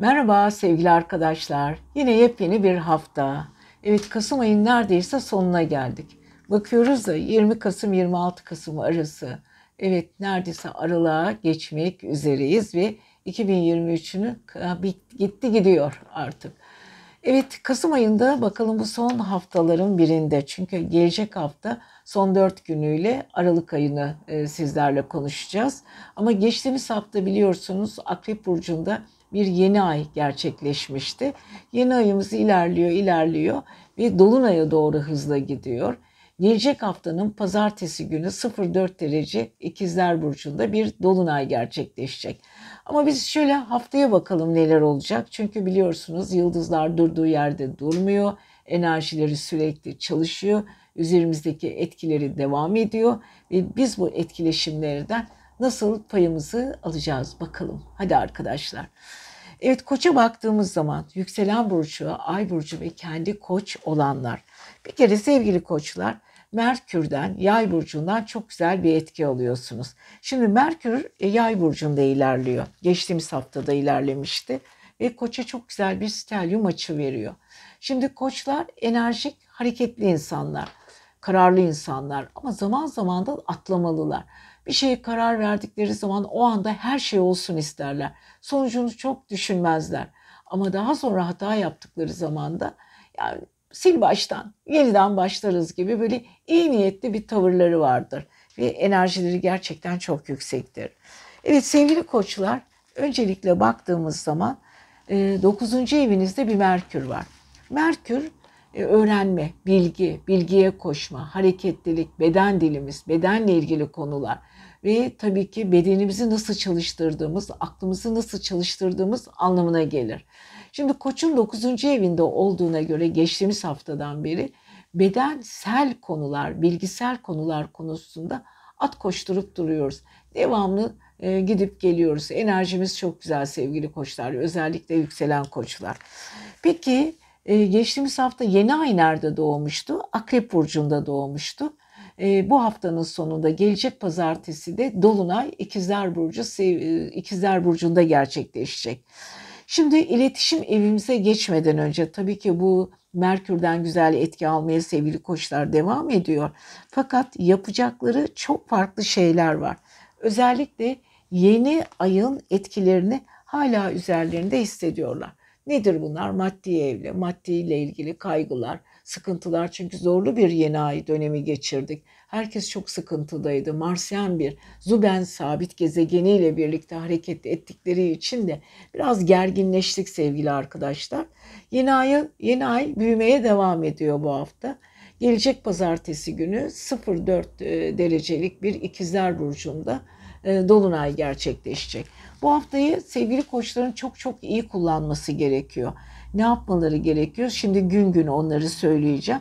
Merhaba sevgili arkadaşlar. Yine yepyeni bir hafta. Evet Kasım ayının neredeyse sonuna geldik. Bakıyoruz da 20 Kasım 26 Kasım arası. Evet neredeyse aralığa geçmek üzereyiz ve 2023'ünü gitti gidiyor artık. Evet Kasım ayında bakalım bu son haftaların birinde. Çünkü gelecek hafta son 4 günüyle Aralık ayını e, sizlerle konuşacağız. Ama geçtiğimiz hafta biliyorsunuz Akrep Burcu'nda bir yeni ay gerçekleşmişti. Yeni ayımız ilerliyor, ilerliyor ve dolunaya doğru hızla gidiyor. Gelecek haftanın pazartesi günü 04 derece İkizler Burcu'nda bir dolunay gerçekleşecek. Ama biz şöyle haftaya bakalım neler olacak. Çünkü biliyorsunuz yıldızlar durduğu yerde durmuyor. Enerjileri sürekli çalışıyor. Üzerimizdeki etkileri devam ediyor. Ve biz bu etkileşimlerden nasıl payımızı alacağız bakalım. Hadi arkadaşlar. Evet koça baktığımız zaman yükselen burcu, ay burcu ve kendi koç olanlar. Bir kere sevgili koçlar Merkür'den, yay burcundan çok güzel bir etki alıyorsunuz. Şimdi Merkür e, yay burcunda ilerliyor. Geçtiğimiz haftada ilerlemişti ve koça çok güzel bir stelyum açı veriyor. Şimdi koçlar enerjik, hareketli insanlar, kararlı insanlar ama zaman zaman da atlamalılar. Bir şeye karar verdikleri zaman o anda her şey olsun isterler. Sonucunu çok düşünmezler. Ama daha sonra hata yaptıkları zaman da yani sil baştan, yeniden başlarız gibi böyle iyi niyetli bir tavırları vardır. Ve enerjileri gerçekten çok yüksektir. Evet sevgili koçlar, öncelikle baktığımız zaman 9. evinizde bir Merkür var. Merkür e, öğrenme, bilgi, bilgiye koşma, hareketlilik, beden dilimiz, bedenle ilgili konular ve tabii ki bedenimizi nasıl çalıştırdığımız, aklımızı nasıl çalıştırdığımız anlamına gelir. Şimdi koçun 9. evinde olduğuna göre geçtiğimiz haftadan beri bedensel konular, bilgisel konular konusunda at koşturup duruyoruz. Devamlı e, gidip geliyoruz. Enerjimiz çok güzel sevgili koçlar, özellikle yükselen koçlar. Peki e, geçtiğimiz hafta yeni ay nerede doğmuştu? Akrep burcunda doğmuştu. E, bu haftanın sonunda gelecek pazartesi de Dolunay İkizler Burcu e, İkizler Burcu'nda gerçekleşecek. Şimdi iletişim evimize geçmeden önce tabii ki bu Merkür'den güzel etki almaya sevgili koçlar devam ediyor. Fakat yapacakları çok farklı şeyler var. Özellikle yeni ayın etkilerini hala üzerlerinde hissediyorlar. Nedir bunlar? Maddi evle, maddi ile ilgili kaygılar, sıkıntılar. Çünkü zorlu bir yeni ay dönemi geçirdik. Herkes çok sıkıntıdaydı. Marsyan bir Zuben sabit gezegeniyle birlikte hareket ettikleri için de biraz gerginleştik sevgili arkadaşlar. Yeni ay, yeni ay büyümeye devam ediyor bu hafta. Gelecek pazartesi günü 04 e, derecelik bir ikizler burcunda e, dolunay gerçekleşecek. Bu haftayı sevgili koçların çok çok iyi kullanması gerekiyor. Ne yapmaları gerekiyor? Şimdi gün gün onları söyleyeceğim.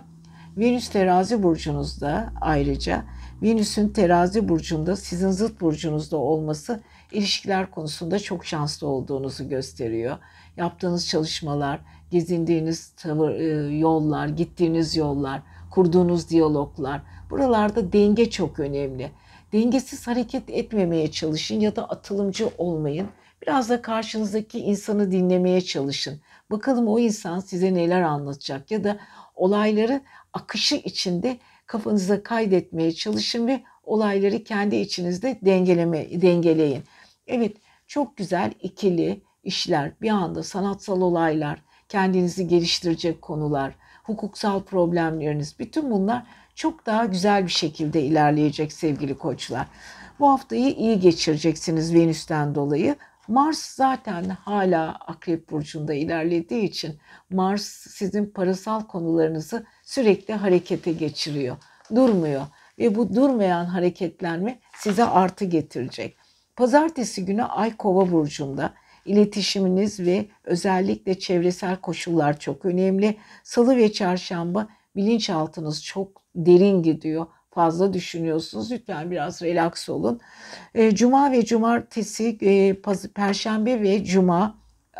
Venüs terazi burcunuzda ayrıca Venüs'ün terazi burcunda sizin zıt burcunuzda olması ilişkiler konusunda çok şanslı olduğunuzu gösteriyor. Yaptığınız çalışmalar, gezindiğiniz tavır, e, yollar, gittiğiniz yollar, kurduğunuz diyaloglar buralarda denge çok önemli. Dengesiz hareket etmemeye çalışın ya da atılımcı olmayın. Biraz da karşınızdaki insanı dinlemeye çalışın. Bakalım o insan size neler anlatacak ya da olayları akışı içinde kafanıza kaydetmeye çalışın ve olayları kendi içinizde dengeleme, dengeleyin. Evet çok güzel ikili işler, bir anda sanatsal olaylar, kendinizi geliştirecek konular, hukuksal problemleriniz bütün bunlar çok daha güzel bir şekilde ilerleyecek sevgili koçlar. Bu haftayı iyi geçireceksiniz Venüs'ten dolayı. Mars zaten hala Akrep Burcu'nda ilerlediği için Mars sizin parasal konularınızı sürekli harekete geçiriyor. Durmuyor ve bu durmayan hareketlenme size artı getirecek. Pazartesi günü Ay Kova burcunda iletişiminiz ve özellikle çevresel koşullar çok önemli. Salı ve çarşamba bilinçaltınız çok derin gidiyor. Fazla düşünüyorsunuz. Lütfen biraz relax olun. E, cuma ve cumartesi, e, perşembe ve cuma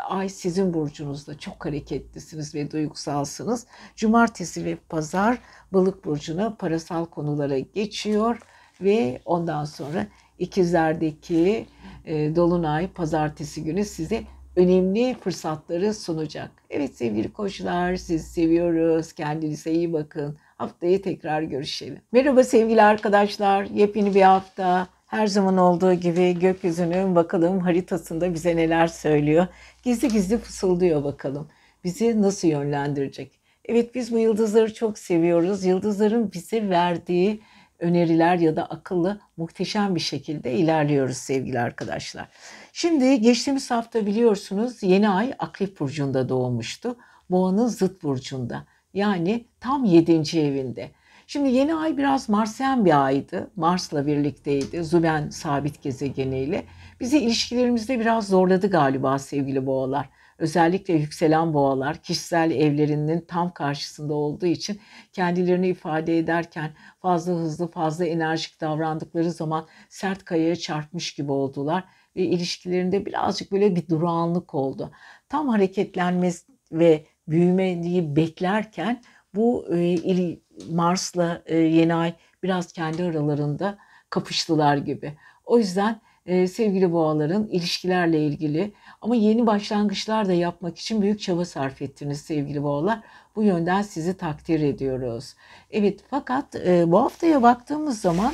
ay sizin burcunuzda çok hareketlisiniz ve duygusalsınız. Cumartesi ve pazar balık burcuna parasal konulara geçiyor ve ondan sonra ikizlerdeki e, dolunay pazartesi günü size önemli fırsatları sunacak. Evet sevgili koçlar sizi seviyoruz. Kendinize iyi bakın. Haftaya tekrar görüşelim. Merhaba sevgili arkadaşlar. Yepyeni bir hafta. Her zaman olduğu gibi gökyüzünün bakalım haritasında bize neler söylüyor. Gizli gizli fısıldıyor bakalım. Bizi nasıl yönlendirecek? Evet biz bu yıldızları çok seviyoruz. Yıldızların bize verdiği öneriler ya da akıllı muhteşem bir şekilde ilerliyoruz sevgili arkadaşlar. Şimdi geçtiğimiz hafta biliyorsunuz yeni ay Akrep Burcu'nda doğmuştu. Boğanın zıt burcunda yani tam 7. evinde. Şimdi yeni ay biraz Marsyen bir aydı. Mars'la birlikteydi. Züben sabit gezegeniyle. Bizi ilişkilerimizde biraz zorladı galiba sevgili boğalar. Özellikle yükselen boğalar kişisel evlerinin tam karşısında olduğu için kendilerini ifade ederken fazla hızlı, fazla enerjik davrandıkları zaman sert kayaya çarpmış gibi oldular ve ilişkilerinde birazcık böyle bir durağanlık oldu. Tam hareketlenme ve büyümeyi beklerken bu e, Mars'la e, yeni ay biraz kendi aralarında kapıştılar gibi. O yüzden e, sevgili boğaların ilişkilerle ilgili ama yeni başlangıçlar da yapmak için büyük çaba sarf ettiniz sevgili boğalar. Bu yönden sizi takdir ediyoruz. Evet fakat e, bu haftaya baktığımız zaman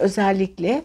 özellikle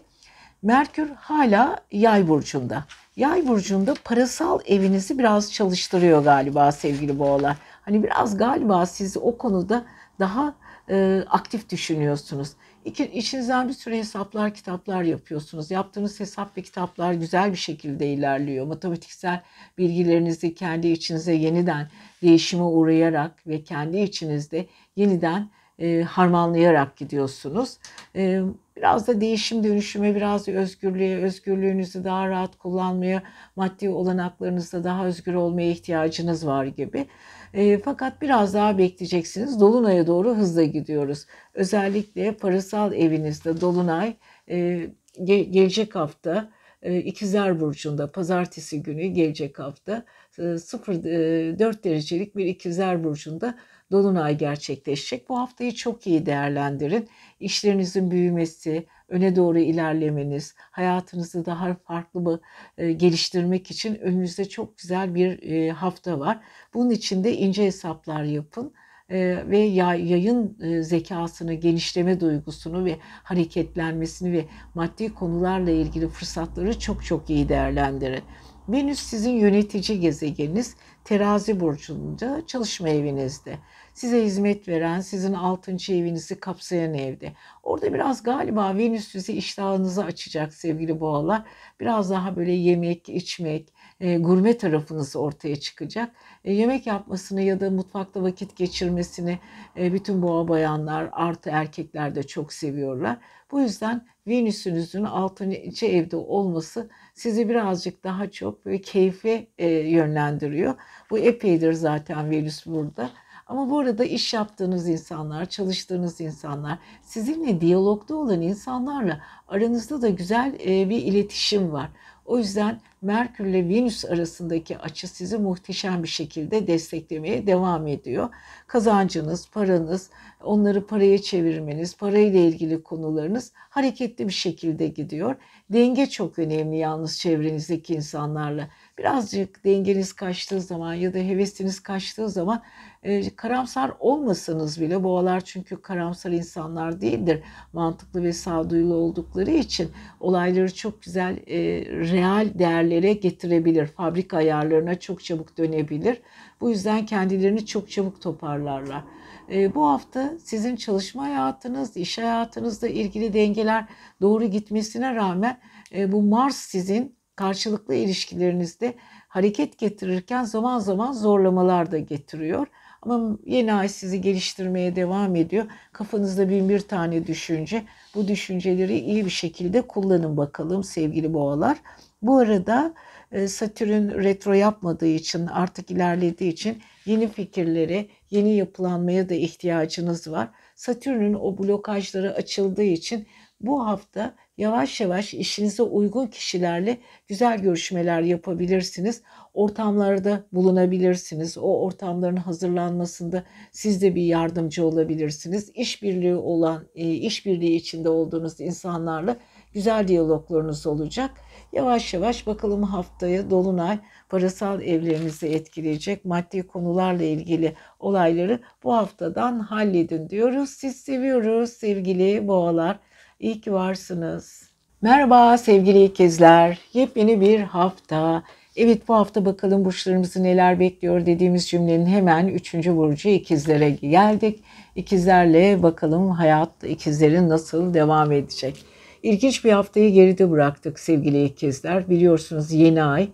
Merkür hala yay burcunda. Yay burcunda parasal evinizi biraz çalıştırıyor galiba sevgili boğalar. Hani biraz galiba siz o konuda daha e, aktif düşünüyorsunuz. İki, içinizden bir sürü hesaplar, kitaplar yapıyorsunuz. Yaptığınız hesap ve kitaplar güzel bir şekilde ilerliyor. Matematiksel bilgilerinizi kendi içinize yeniden değişime uğrayarak ve kendi içinizde yeniden e, harmanlayarak gidiyorsunuz. E, biraz da değişim dönüşüme, biraz da özgürlüğe, özgürlüğünüzü daha rahat kullanmaya, maddi olanaklarınızda daha özgür olmaya ihtiyacınız var gibi. E, fakat biraz daha bekleyeceksiniz. Dolunay'a doğru hızla gidiyoruz. Özellikle parasal evinizde Dolunay e, ge gelecek hafta e, İkizler Burcu'nda pazartesi günü gelecek hafta e, 0 e, 4 derecelik bir İkizler Burcu'nda Dolunay gerçekleşecek. Bu haftayı çok iyi değerlendirin. İşlerinizin büyümesi, öne doğru ilerlemeniz, hayatınızı daha farklı bir, e, geliştirmek için önünüzde çok güzel bir e, hafta var. Bunun için de ince hesaplar yapın e, ve yayın zekasını, genişleme duygusunu ve hareketlenmesini ve maddi konularla ilgili fırsatları çok çok iyi değerlendirin. Venüs sizin yönetici gezegeniniz terazi burcunda çalışma evinizde. Size hizmet veren, sizin altıncı evinizi kapsayan evde. Orada biraz galiba Venüs size iştahınızı açacak sevgili boğalar. Biraz daha böyle yemek, içmek, e, gurme tarafınız ortaya çıkacak. E, yemek yapmasını ya da mutfakta vakit geçirmesini e, bütün boğa bayanlar artı erkekler de çok seviyorlar. Bu yüzden Venüs'ünüzün 6. evde olması sizi birazcık daha çok böyle keyfe e, yönlendiriyor. Bu epeydir zaten Venüs burada. Ama bu arada iş yaptığınız insanlar, çalıştığınız insanlar, sizinle diyalogda olan insanlarla aranızda da güzel e, bir iletişim var. O yüzden Merkür ile Venüs arasındaki açı sizi muhteşem bir şekilde desteklemeye devam ediyor. Kazancınız, paranız, onları paraya çevirmeniz, parayla ilgili konularınız hareketli bir şekilde gidiyor. Denge çok önemli yalnız çevrenizdeki insanlarla. Birazcık dengeniz kaçtığı zaman ya da hevesiniz kaçtığı zaman e, karamsar olmasanız bile boğalar çünkü karamsar insanlar değildir. Mantıklı ve sağduyulu oldukları için olayları çok güzel e, real değerlere getirebilir. Fabrika ayarlarına çok çabuk dönebilir. Bu yüzden kendilerini çok çabuk toparlarlar. E, bu hafta sizin çalışma hayatınız, iş hayatınızla ilgili dengeler doğru gitmesine rağmen e, bu Mars sizin karşılıklı ilişkilerinizde hareket getirirken zaman zaman zorlamalar da getiriyor. Ama yeni ay sizi geliştirmeye devam ediyor. Kafanızda bin bir tane düşünce. Bu düşünceleri iyi bir şekilde kullanın bakalım sevgili boğalar. Bu arada e, Satürn retro yapmadığı için artık ilerlediği için yeni fikirlere, yeni yapılanmaya da ihtiyacınız var. Satürn'ün o blokajları açıldığı için bu hafta yavaş yavaş işinize uygun kişilerle güzel görüşmeler yapabilirsiniz. Ortamlarda bulunabilirsiniz. O ortamların hazırlanmasında siz de bir yardımcı olabilirsiniz. İşbirliği olan, e, işbirliği içinde olduğunuz insanlarla güzel diyaloglarınız olacak. Yavaş yavaş bakalım haftaya Dolunay parasal evlerinizi etkileyecek maddi konularla ilgili olayları bu haftadan halledin diyoruz. Siz seviyoruz sevgili boğalar. İyi ki varsınız. Merhaba sevgili ikizler. Yepyeni bir hafta. Evet bu hafta bakalım burçlarımızı neler bekliyor dediğimiz cümlenin hemen üçüncü burcu ikizlere geldik. İkizlerle bakalım hayat ikizlerin nasıl devam edecek. İlginç bir haftayı geride bıraktık sevgili ikizler. Biliyorsunuz yeni ay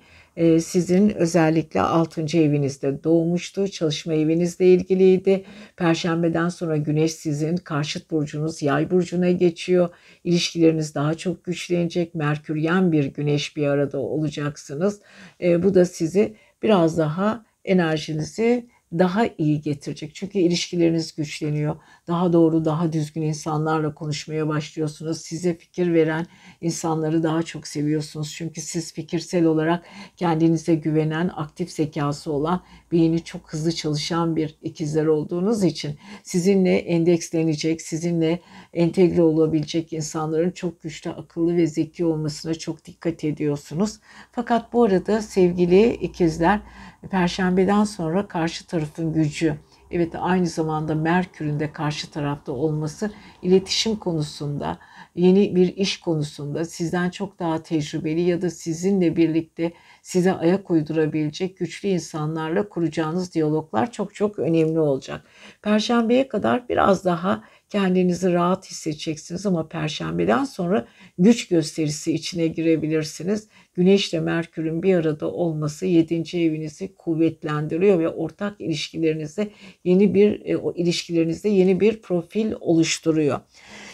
sizin özellikle 6. evinizde doğmuştu. Çalışma evinizle ilgiliydi. Perşembeden sonra güneş sizin karşıt burcunuz yay burcuna geçiyor. İlişkileriniz daha çok güçlenecek. Merküryen bir güneş bir arada olacaksınız. E, bu da sizi biraz daha enerjinizi daha iyi getirecek. Çünkü ilişkileriniz güçleniyor. Daha doğru, daha düzgün insanlarla konuşmaya başlıyorsunuz. Size fikir veren insanları daha çok seviyorsunuz. Çünkü siz fikirsel olarak kendinize güvenen, aktif zekası olan, beyni çok hızlı çalışan bir ikizler olduğunuz için sizinle endekslenecek, sizinle entegre olabilecek insanların çok güçlü, akıllı ve zeki olmasına çok dikkat ediyorsunuz. Fakat bu arada sevgili ikizler, Perşembeden sonra karşı tarafın gücü, evet aynı zamanda Merkür'ün de karşı tarafta olması iletişim konusunda, yeni bir iş konusunda sizden çok daha tecrübeli ya da sizinle birlikte size ayak uydurabilecek güçlü insanlarla kuracağınız diyaloglar çok çok önemli olacak. Perşembeye kadar biraz daha kendinizi rahat hissedeceksiniz ama perşembeden sonra güç gösterisi içine girebilirsiniz. Güneş ile Merkür'ün bir arada olması 7. evinizi kuvvetlendiriyor ve ortak ilişkilerinizde yeni bir e, o ilişkilerinizde yeni bir profil oluşturuyor.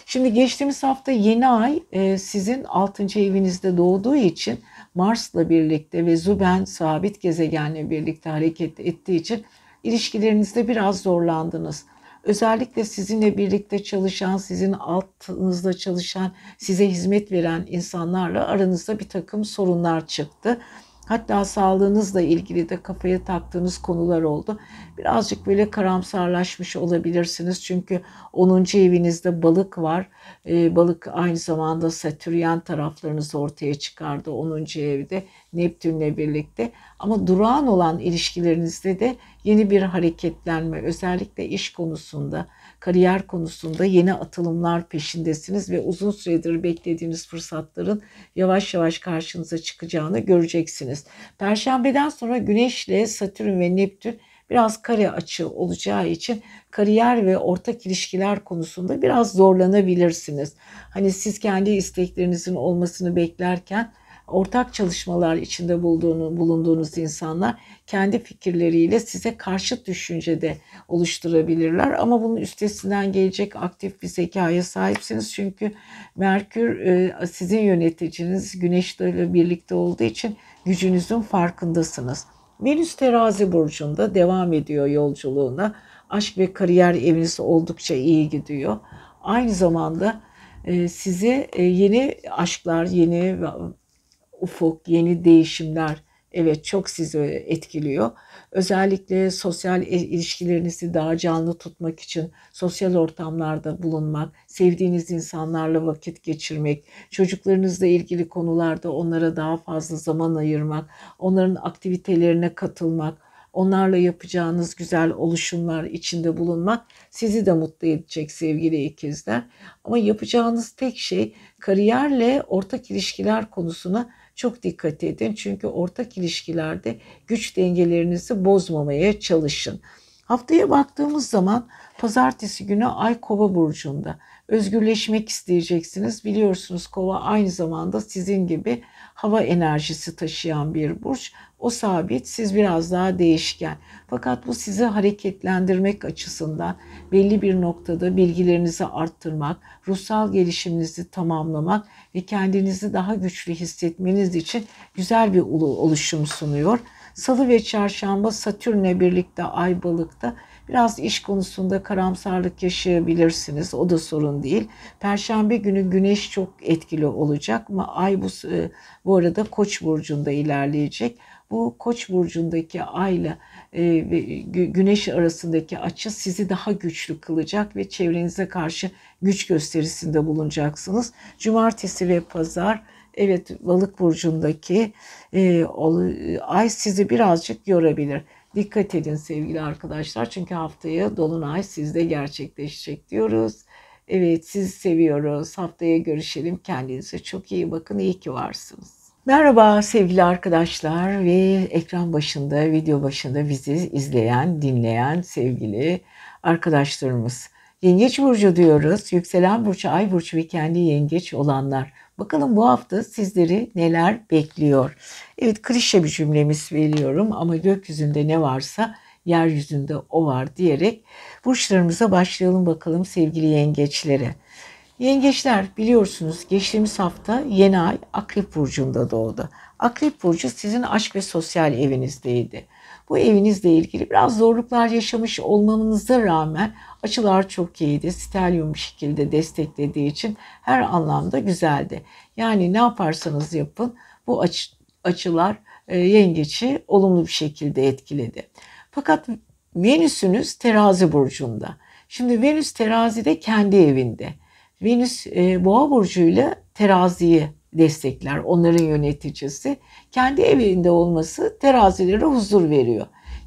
Şimdi geçtiğimiz hafta yeni ay e, sizin 6. evinizde doğduğu için Mars'la birlikte ve Züben sabit gezegenle birlikte hareket ettiği için ilişkilerinizde biraz zorlandınız özellikle sizinle birlikte çalışan, sizin altınızda çalışan, size hizmet veren insanlarla aranızda bir takım sorunlar çıktı. Hatta sağlığınızla ilgili de kafaya taktığınız konular oldu. Birazcık böyle karamsarlaşmış olabilirsiniz. Çünkü 10. evinizde balık var. Ee, balık aynı zamanda satüryen taraflarınızı ortaya çıkardı 10. evde Neptünle birlikte. Ama durağan olan ilişkilerinizde de yeni bir hareketlenme özellikle iş konusunda, kariyer konusunda yeni atılımlar peşindesiniz ve uzun süredir beklediğiniz fırsatların yavaş yavaş karşınıza çıkacağını göreceksiniz. Perşembeden sonra Güneşle Satürn ve Neptün biraz kare açı olacağı için kariyer ve ortak ilişkiler konusunda biraz zorlanabilirsiniz. Hani siz kendi isteklerinizin olmasını beklerken ortak çalışmalar içinde bulduğunu, bulunduğunuz insanlar kendi fikirleriyle size karşıt düşüncede oluşturabilirler. Ama bunun üstesinden gelecek aktif bir zekaya sahipsiniz. Çünkü Merkür e, sizin yöneticiniz Güneşle birlikte olduğu için gücünüzün farkındasınız. Venüs terazi burcunda devam ediyor yolculuğuna. Aşk ve kariyer eviniz oldukça iyi gidiyor. Aynı zamanda e, size e, yeni aşklar, yeni ufuk, yeni değişimler evet çok sizi etkiliyor. Özellikle sosyal ilişkilerinizi daha canlı tutmak için sosyal ortamlarda bulunmak, sevdiğiniz insanlarla vakit geçirmek, çocuklarınızla ilgili konularda onlara daha fazla zaman ayırmak, onların aktivitelerine katılmak, onlarla yapacağınız güzel oluşumlar içinde bulunmak sizi de mutlu edecek sevgili ikizler. Ama yapacağınız tek şey kariyerle ortak ilişkiler konusuna çok dikkat edin. Çünkü ortak ilişkilerde güç dengelerinizi bozmamaya çalışın. Haftaya baktığımız zaman pazartesi günü Ay Kova burcunda özgürleşmek isteyeceksiniz. Biliyorsunuz Kova aynı zamanda sizin gibi hava enerjisi taşıyan bir burç. O sabit, siz biraz daha değişken. Fakat bu sizi hareketlendirmek açısından belli bir noktada bilgilerinizi arttırmak, ruhsal gelişiminizi tamamlamak ve kendinizi daha güçlü hissetmeniz için güzel bir oluşum sunuyor. Salı ve çarşamba Satürn'le birlikte Ay balıkta Biraz iş konusunda karamsarlık yaşayabilirsiniz. O da sorun değil. Perşembe günü güneş çok etkili olacak ama ay bu, e, bu arada koç burcunda ilerleyecek. Bu Koç burcundaki ayla e, ve güneş arasındaki açı sizi daha güçlü kılacak ve çevrenize karşı güç gösterisinde bulunacaksınız. Cumartesi ve pazar evet balık burcundaki e, ay sizi birazcık yorabilir. Dikkat edin sevgili arkadaşlar çünkü haftaya Dolunay sizde gerçekleşecek diyoruz. Evet sizi seviyoruz. Haftaya görüşelim. Kendinize çok iyi bakın. İyi ki varsınız. Merhaba sevgili arkadaşlar ve ekran başında, video başında bizi izleyen, dinleyen sevgili arkadaşlarımız. Yengeç burcu diyoruz. Yükselen burcu, ay burcu ve kendi yengeç olanlar. Bakalım bu hafta sizleri neler bekliyor? Evet klişe bir cümlemiz veriyorum ama gökyüzünde ne varsa yeryüzünde o var diyerek burçlarımıza başlayalım bakalım sevgili yengeçlere. Yengeçler biliyorsunuz geçtiğimiz hafta yeni ay Akrep Burcu'nda doğdu. Akrep Burcu sizin aşk ve sosyal evinizdeydi. Bu evinizle ilgili biraz zorluklar yaşamış olmanıza rağmen açılar çok iyiydi. Stelyum bir şekilde desteklediği için her anlamda güzeldi. Yani ne yaparsanız yapın bu açı, açılar e, yengeçi olumlu bir şekilde etkiledi. Fakat Venüs'ünüz terazi burcunda. Şimdi Venüs terazide kendi evinde. Venüs e, boğa burcuyla teraziyi destekler. Onların yöneticisi. Kendi evinde olması terazilere huzur veriyor.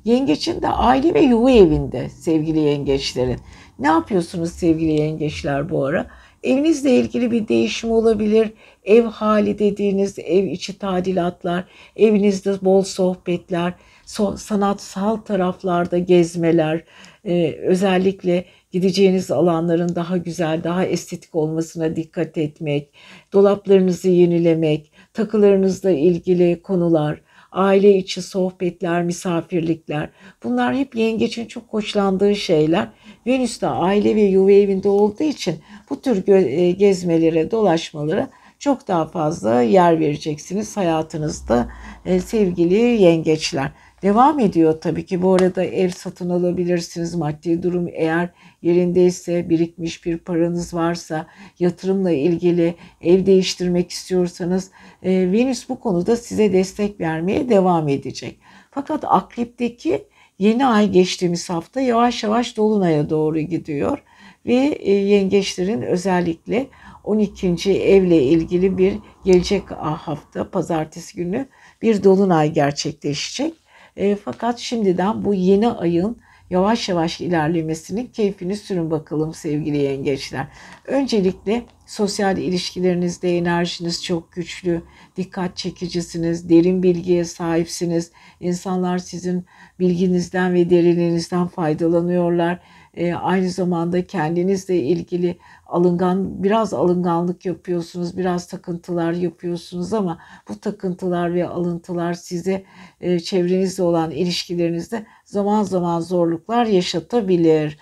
Yengeçin de aile ve yuva evinde sevgili yengeçlerin. Ne yapıyorsunuz sevgili yengeçler bu ara? Evinizle ilgili bir değişim olabilir. Ev hali dediğiniz ev içi tadilatlar, evinizde bol sohbetler, so sanatsal taraflarda gezmeler, e, özellikle gideceğiniz alanların daha güzel, daha estetik olmasına dikkat etmek, dolaplarınızı yenilemek, takılarınızla ilgili konular, aile içi sohbetler, misafirlikler. Bunlar hep yengeçin çok hoşlandığı şeyler. Venüs de aile ve yuva evinde olduğu için bu tür e, gezmelere, dolaşmalara çok daha fazla yer vereceksiniz hayatınızda e, sevgili yengeçler. Devam ediyor tabii ki. Bu arada ev satın alabilirsiniz. Maddi durum eğer yerindeyse, birikmiş bir paranız varsa, yatırımla ilgili ev değiştirmek istiyorsanız e, Venüs bu konuda size destek vermeye devam edecek. Fakat Akrep'teki yeni ay geçtiğimiz hafta yavaş yavaş Dolunay'a doğru gidiyor ve e, yengeçlerin özellikle 12. evle ilgili bir gelecek hafta pazartesi günü bir dolunay gerçekleşecek. E, fakat şimdiden bu yeni ayın yavaş yavaş ilerlemesinin keyfini sürün bakalım sevgili yengeçler. Öncelikle sosyal ilişkilerinizde enerjiniz çok güçlü, dikkat çekicisiniz, derin bilgiye sahipsiniz. İnsanlar sizin bilginizden ve derinliğinizden faydalanıyorlar. E, aynı zamanda kendinizle ilgili alıngan biraz alınganlık yapıyorsunuz, biraz takıntılar yapıyorsunuz ama bu takıntılar ve alıntılar size e, çevrenizle olan ilişkilerinizde zaman zaman zorluklar yaşatabilir.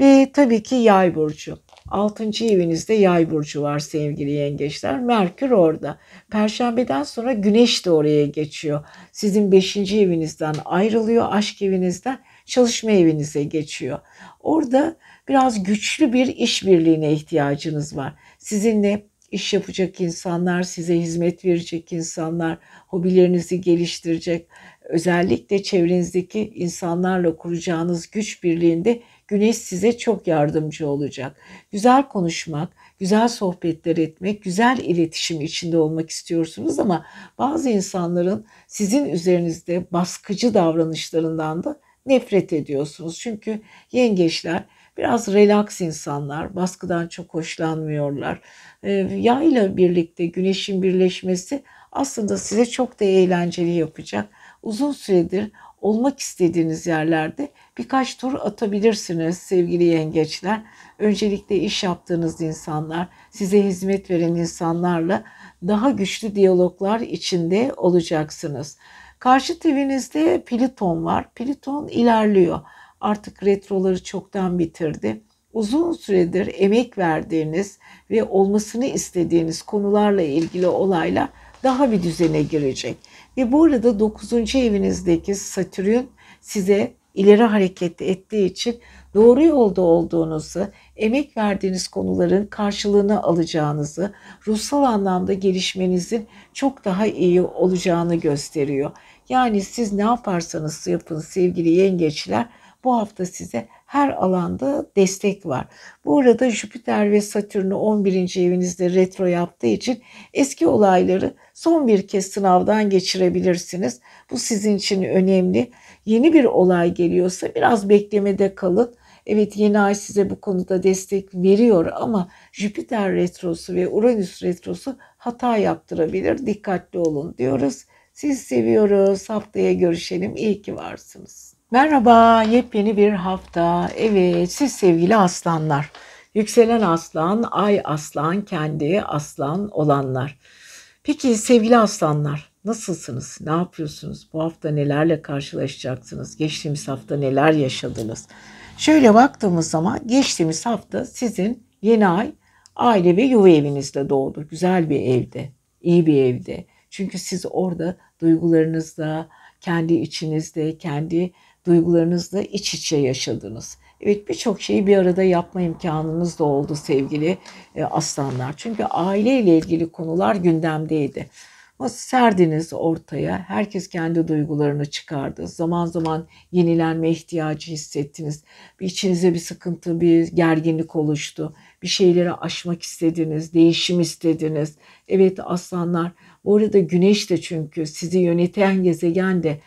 Ve tabii ki yay burcu. 6. evinizde yay burcu var sevgili yengeçler. Merkür orada. Perşembeden sonra güneş de oraya geçiyor. Sizin 5. evinizden ayrılıyor. Aşk evinizden çalışma evinize geçiyor. Orada biraz güçlü bir işbirliğine ihtiyacınız var. Sizinle iş yapacak insanlar, size hizmet verecek insanlar, hobilerinizi geliştirecek, özellikle çevrenizdeki insanlarla kuracağınız güç birliğinde Güneş size çok yardımcı olacak. Güzel konuşmak, güzel sohbetler etmek, güzel iletişim içinde olmak istiyorsunuz ama bazı insanların sizin üzerinizde baskıcı davranışlarından da nefret ediyorsunuz. Çünkü yengeçler biraz relax insanlar, baskıdan çok hoşlanmıyorlar. Ee, yay ile birlikte güneşin birleşmesi aslında size çok da eğlenceli yapacak. Uzun süredir olmak istediğiniz yerlerde birkaç tur atabilirsiniz sevgili yengeçler. Öncelikle iş yaptığınız insanlar, size hizmet veren insanlarla daha güçlü diyaloglar içinde olacaksınız. Karşı evinizde Pliton var. Pliton ilerliyor. Artık retroları çoktan bitirdi. Uzun süredir emek verdiğiniz ve olmasını istediğiniz konularla ilgili olaylar daha bir düzene girecek. Ve bu arada 9. evinizdeki Satürn size ileri hareket ettiği için doğru yolda olduğunuzu, emek verdiğiniz konuların karşılığını alacağınızı, ruhsal anlamda gelişmenizin çok daha iyi olacağını gösteriyor. Yani siz ne yaparsanız yapın sevgili yengeçler bu hafta size her alanda destek var. Bu arada Jüpiter ve Satürn'ü 11. evinizde retro yaptığı için eski olayları son bir kez sınavdan geçirebilirsiniz. Bu sizin için önemli. Yeni bir olay geliyorsa biraz beklemede kalın. Evet yeni ay size bu konuda destek veriyor ama Jüpiter retrosu ve Uranüs retrosu hata yaptırabilir. Dikkatli olun diyoruz. Siz seviyoruz. Haftaya görüşelim. İyi ki varsınız. Merhaba, yepyeni bir hafta. Evet, siz sevgili aslanlar. Yükselen aslan, ay aslan, kendi aslan olanlar. Peki sevgili aslanlar, nasılsınız? Ne yapıyorsunuz? Bu hafta nelerle karşılaşacaksınız? Geçtiğimiz hafta neler yaşadınız? Şöyle baktığımız zaman geçtiğimiz hafta sizin yeni ay aile ve yuva evinizde doğdu. Güzel bir evde, iyi bir evde. Çünkü siz orada duygularınızla, kendi içinizde, kendi duygularınızla iç içe yaşadınız. Evet birçok şeyi bir arada yapma imkanınız da oldu sevgili e, aslanlar. Çünkü aile ile ilgili konular gündemdeydi. Ama serdiniz ortaya. Herkes kendi duygularını çıkardı. Zaman zaman yenilenme ihtiyacı hissettiniz. Bir içinize bir sıkıntı, bir gerginlik oluştu. Bir şeyleri aşmak istediniz, değişim istediniz. Evet aslanlar. Bu arada güneş de çünkü sizi yöneten gezegen de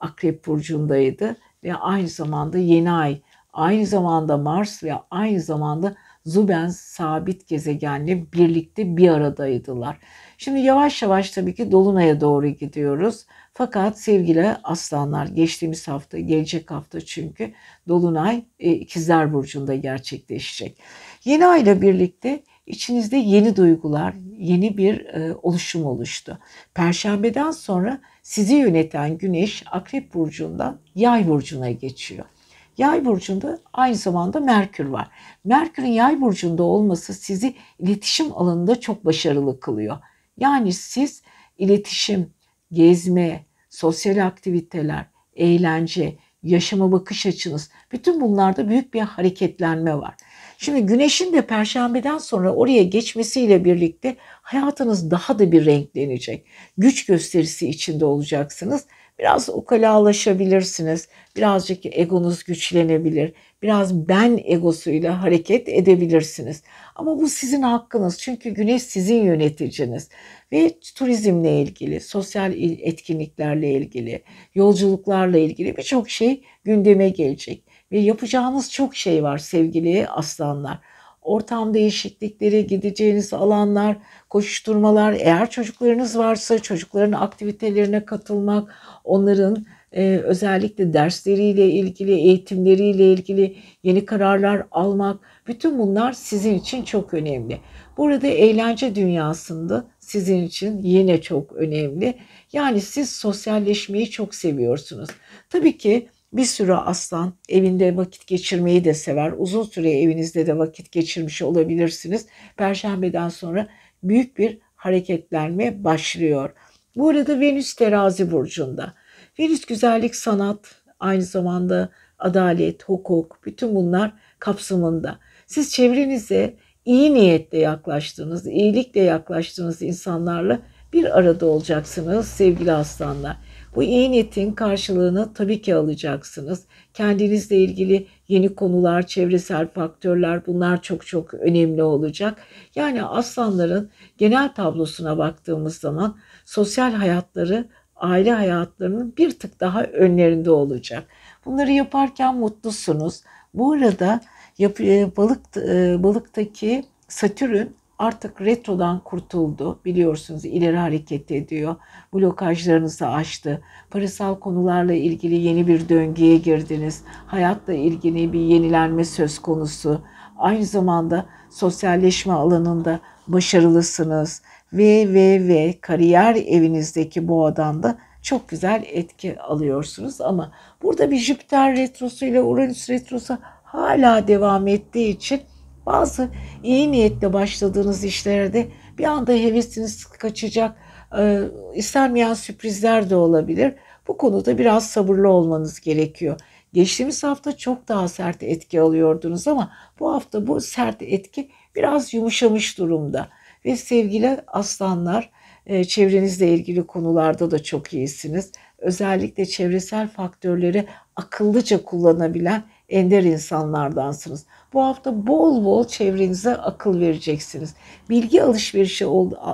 Akrep Burcu'ndaydı ve aynı zamanda yeni ay, aynı zamanda Mars ve aynı zamanda Zuben sabit gezegenle birlikte bir aradaydılar. Şimdi yavaş yavaş tabii ki Dolunay'a doğru gidiyoruz. Fakat sevgili aslanlar geçtiğimiz hafta, gelecek hafta çünkü Dolunay e, İkizler Burcu'nda gerçekleşecek. Yeni ay ile birlikte içinizde yeni duygular, yeni bir e, oluşum oluştu. Perşembeden sonra sizi yöneten Güneş Akrep Burcu'ndan Yay Burcu'na geçiyor. Yay burcunda aynı zamanda Merkür var. Merkür'ün Yay burcunda olması sizi iletişim alanında çok başarılı kılıyor. Yani siz iletişim, gezme, sosyal aktiviteler, eğlence, yaşama bakış açınız bütün bunlarda büyük bir hareketlenme var. Şimdi güneşin de perşembeden sonra oraya geçmesiyle birlikte hayatınız daha da bir renklenecek. Güç gösterisi içinde olacaksınız. Biraz ukalalaşabilirsiniz. Birazcık egonuz güçlenebilir. Biraz ben egosuyla hareket edebilirsiniz. Ama bu sizin hakkınız. Çünkü güneş sizin yöneticiniz. Ve turizmle ilgili, sosyal etkinliklerle ilgili, yolculuklarla ilgili birçok şey gündeme gelecek. Ve yapacağınız çok şey var sevgili aslanlar. Ortam değişiklikleri, gideceğiniz alanlar, koşuşturmalar, eğer çocuklarınız varsa çocukların aktivitelerine katılmak, onların e, özellikle dersleriyle ilgili, eğitimleriyle ilgili yeni kararlar almak, bütün bunlar sizin için çok önemli. Burada eğlence dünyasında sizin için yine çok önemli. Yani siz sosyalleşmeyi çok seviyorsunuz. Tabii ki bir sürü aslan evinde vakit geçirmeyi de sever. Uzun süre evinizde de vakit geçirmiş olabilirsiniz. Perşembeden sonra büyük bir hareketlenme başlıyor. Bu arada Venüs terazi burcunda. Venüs güzellik, sanat, aynı zamanda adalet, hukuk, bütün bunlar kapsamında. Siz çevrenize iyi niyetle yaklaştığınız, iyilikle yaklaştığınız insanlarla bir arada olacaksınız sevgili aslanlar. Bu iyi niyetin karşılığını tabii ki alacaksınız. Kendinizle ilgili yeni konular, çevresel faktörler bunlar çok çok önemli olacak. Yani aslanların genel tablosuna baktığımız zaman sosyal hayatları aile hayatlarının bir tık daha önlerinde olacak. Bunları yaparken mutlusunuz. Bu arada e, balık e, balıktaki Satürn artık retrodan kurtuldu. Biliyorsunuz ileri hareket ediyor. Blokajlarınızı aştı. Parasal konularla ilgili yeni bir döngüye girdiniz. Hayatla ilgili bir yenilenme söz konusu. Aynı zamanda sosyalleşme alanında başarılısınız. Ve ve ve kariyer evinizdeki boğadan da çok güzel etki alıyorsunuz. Ama burada bir Jüpiter retrosu ile Uranüs retrosu hala devam ettiği için bazı iyi niyetle başladığınız işlerde bir anda hevesiniz kaçacak, e, istenmeyen sürprizler de olabilir. Bu konuda biraz sabırlı olmanız gerekiyor. Geçtiğimiz hafta çok daha sert etki alıyordunuz ama bu hafta bu sert etki biraz yumuşamış durumda. Ve sevgili aslanlar e, çevrenizle ilgili konularda da çok iyisiniz. Özellikle çevresel faktörleri akıllıca kullanabilen ender insanlardansınız. Bu hafta bol bol çevrenize akıl vereceksiniz. Bilgi alışverişi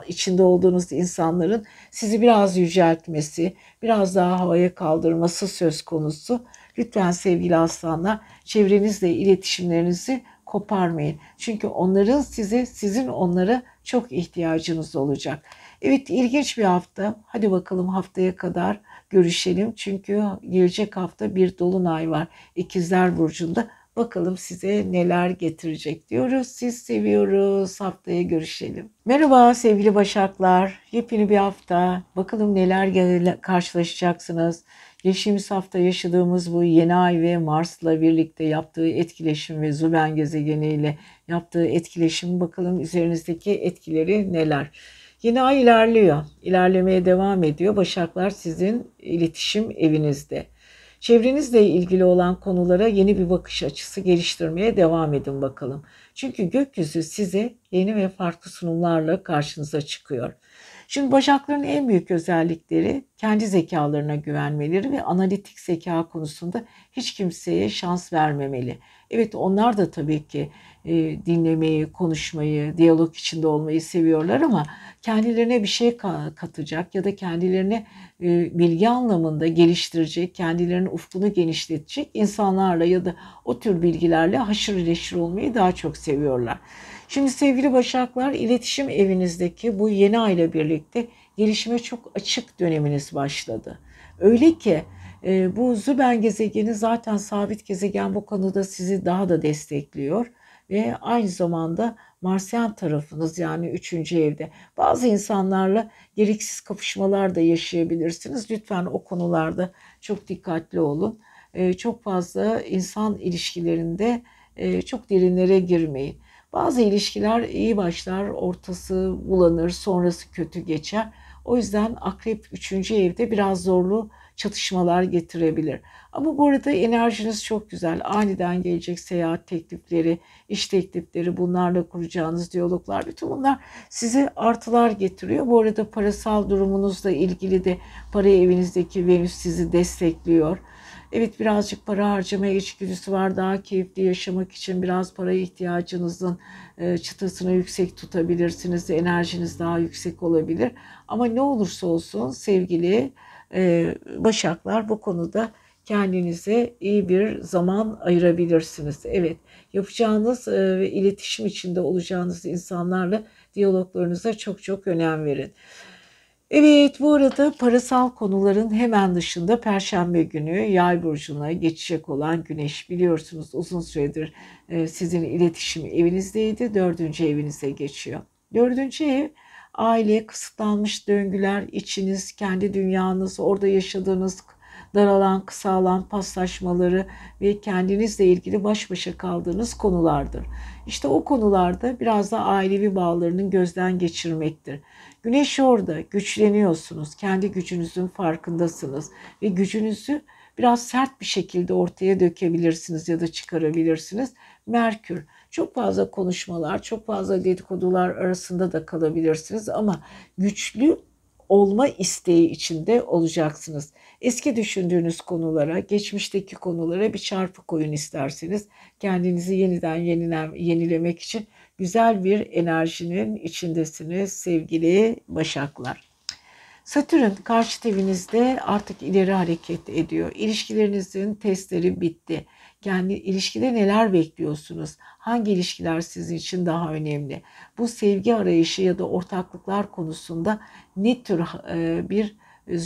içinde olduğunuz insanların sizi biraz yüceltmesi, biraz daha havaya kaldırması söz konusu. Lütfen sevgili aslanlar çevrenizle iletişimlerinizi koparmayın. Çünkü onların size, sizin onlara çok ihtiyacınız olacak. Evet ilginç bir hafta. Hadi bakalım haftaya kadar görüşelim. Çünkü gelecek hafta bir dolunay var. İkizler Burcu'nda. Bakalım size neler getirecek diyoruz. Siz seviyoruz. Haftaya görüşelim. Merhaba sevgili Başaklar. Yepyeni bir hafta. Bakalım neler karşılaşacaksınız. Geçtiğimiz hafta yaşadığımız bu yeni ay ve Mars'la birlikte yaptığı etkileşim ve Züben gezegeniyle yaptığı etkileşim bakalım üzerinizdeki etkileri neler. Yeni ay ilerliyor. İlerlemeye devam ediyor. Başaklar sizin iletişim evinizde. Çevrenizle ilgili olan konulara yeni bir bakış açısı geliştirmeye devam edin bakalım. Çünkü gökyüzü size yeni ve farklı sunumlarla karşınıza çıkıyor. Şimdi Başakların en büyük özellikleri kendi zekalarına güvenmeleri ve analitik zeka konusunda hiç kimseye şans vermemeli. Evet onlar da tabii ki e, dinlemeyi, konuşmayı, diyalog içinde olmayı seviyorlar ama kendilerine bir şey katacak ya da kendilerine e, bilgi anlamında geliştirecek, kendilerinin ufkunu genişletecek insanlarla ya da o tür bilgilerle haşır neşir olmayı daha çok seviyorlar. Şimdi sevgili Başaklar iletişim evinizdeki bu yeni ayla birlikte gelişime çok açık döneminiz başladı. Öyle ki e, bu Züben gezegeni zaten sabit gezegen bu konuda sizi daha da destekliyor ve aynı zamanda Marsyan tarafınız yani üçüncü evde. Bazı insanlarla gereksiz kapışmalar da yaşayabilirsiniz. Lütfen o konularda çok dikkatli olun. Ee, çok fazla insan ilişkilerinde e, çok derinlere girmeyin. Bazı ilişkiler iyi başlar, ortası bulanır, sonrası kötü geçer. O yüzden akrep 3. evde biraz zorlu çatışmalar getirebilir. Ama bu arada enerjiniz çok güzel. Aniden gelecek seyahat teklifleri, iş teklifleri, bunlarla kuracağınız diyaloglar bütün bunlar size artılar getiriyor. Bu arada parasal durumunuzla ilgili de para evinizdeki Venüs sizi destekliyor. Evet birazcık para harcamaya içgüdüsü var. Daha keyifli yaşamak için biraz paraya ihtiyacınızın e, çıtasını yüksek tutabilirsiniz. Enerjiniz daha yüksek olabilir. Ama ne olursa olsun sevgili Başaklar bu konuda kendinize iyi bir zaman ayırabilirsiniz. Evet, yapacağınız e, ve iletişim içinde olacağınız insanlarla diyaloglarınıza çok çok önem verin. Evet bu arada parasal konuların hemen dışında Perşembe günü Yay burcuna geçecek olan Güneş biliyorsunuz uzun süredir e, sizin iletişim evinizdeydi. Dördüncü evinize geçiyor. Dördüncü ev aile, kısıtlanmış döngüler, içiniz, kendi dünyanız, orada yaşadığınız daralan, kısalan paslaşmaları ve kendinizle ilgili baş başa kaldığınız konulardır. İşte o konularda biraz da ailevi bağlarının gözden geçirmektir. Güneş orada, güçleniyorsunuz, kendi gücünüzün farkındasınız ve gücünüzü biraz sert bir şekilde ortaya dökebilirsiniz ya da çıkarabilirsiniz. Merkür, çok fazla konuşmalar, çok fazla dedikodular arasında da kalabilirsiniz ama güçlü olma isteği içinde olacaksınız. Eski düşündüğünüz konulara, geçmişteki konulara bir çarpı koyun isterseniz kendinizi yeniden yeniden yenilemek için güzel bir enerjinin içindesiniz sevgili Başaklar. Satürn karşı evinizde artık ileri hareket ediyor. İlişkilerinizin testleri bitti. Yani ilişkide neler bekliyorsunuz? Hangi ilişkiler sizin için daha önemli? Bu sevgi arayışı ya da ortaklıklar konusunda ne tür e, bir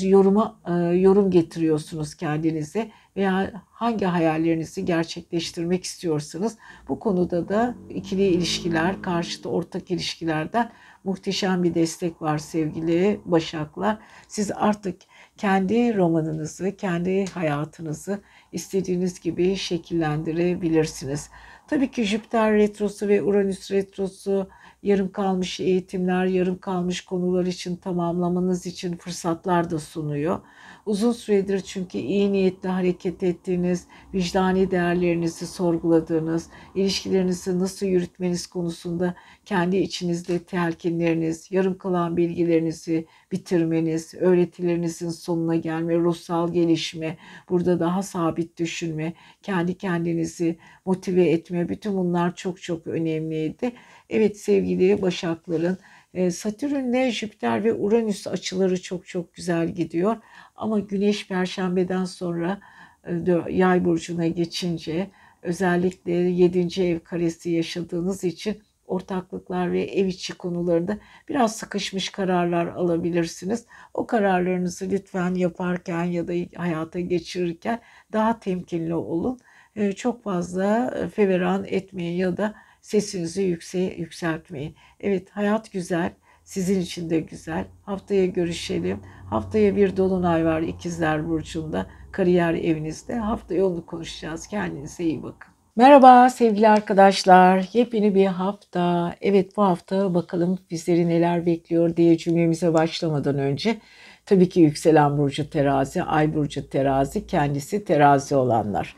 yoruma e, yorum getiriyorsunuz kendinize veya hangi hayallerinizi gerçekleştirmek istiyorsanız bu konuda da ikili ilişkiler, karşıtı ortak ilişkilerden muhteşem bir destek var sevgili Başaklar. Siz artık kendi romanınızı, kendi hayatınızı istediğiniz gibi şekillendirebilirsiniz. Tabii ki Jüpiter retrosu ve Uranüs retrosu yarım kalmış eğitimler, yarım kalmış konular için tamamlamanız için fırsatlar da sunuyor. Uzun süredir çünkü iyi niyetle hareket ettiğiniz, vicdani değerlerinizi sorguladığınız, ilişkilerinizi nasıl yürütmeniz konusunda kendi içinizde telkinleriniz, yarım kalan bilgilerinizi bitirmeniz, öğretilerinizin sonuna gelme, ruhsal gelişme, burada daha sabit düşünme, kendi kendinizi motive etme, bütün bunlar çok çok önemliydi. Evet sevgili Başakların e, Satürn'le Jüpiter ve Uranüs açıları çok çok güzel gidiyor. Ama Güneş Perşembe'den sonra e, Yay burcuna geçince özellikle 7. ev karesi yaşadığınız için ortaklıklar ve ev içi konularında biraz sıkışmış kararlar alabilirsiniz. O kararlarınızı lütfen yaparken ya da hayata geçirirken daha temkinli olun. E, çok fazla feveran etmeyin ya da sesinizi yükse yükseltmeyin. Evet hayat güzel. Sizin için de güzel. Haftaya görüşelim. Haftaya bir dolunay var İkizler Burcu'nda. Kariyer evinizde. Haftaya onu konuşacağız. Kendinize iyi bakın. Merhaba sevgili arkadaşlar. Yepyeni bir hafta. Evet bu hafta bakalım bizleri neler bekliyor diye cümlemize başlamadan önce. Tabii ki yükselen burcu terazi, ay burcu terazi, kendisi terazi olanlar.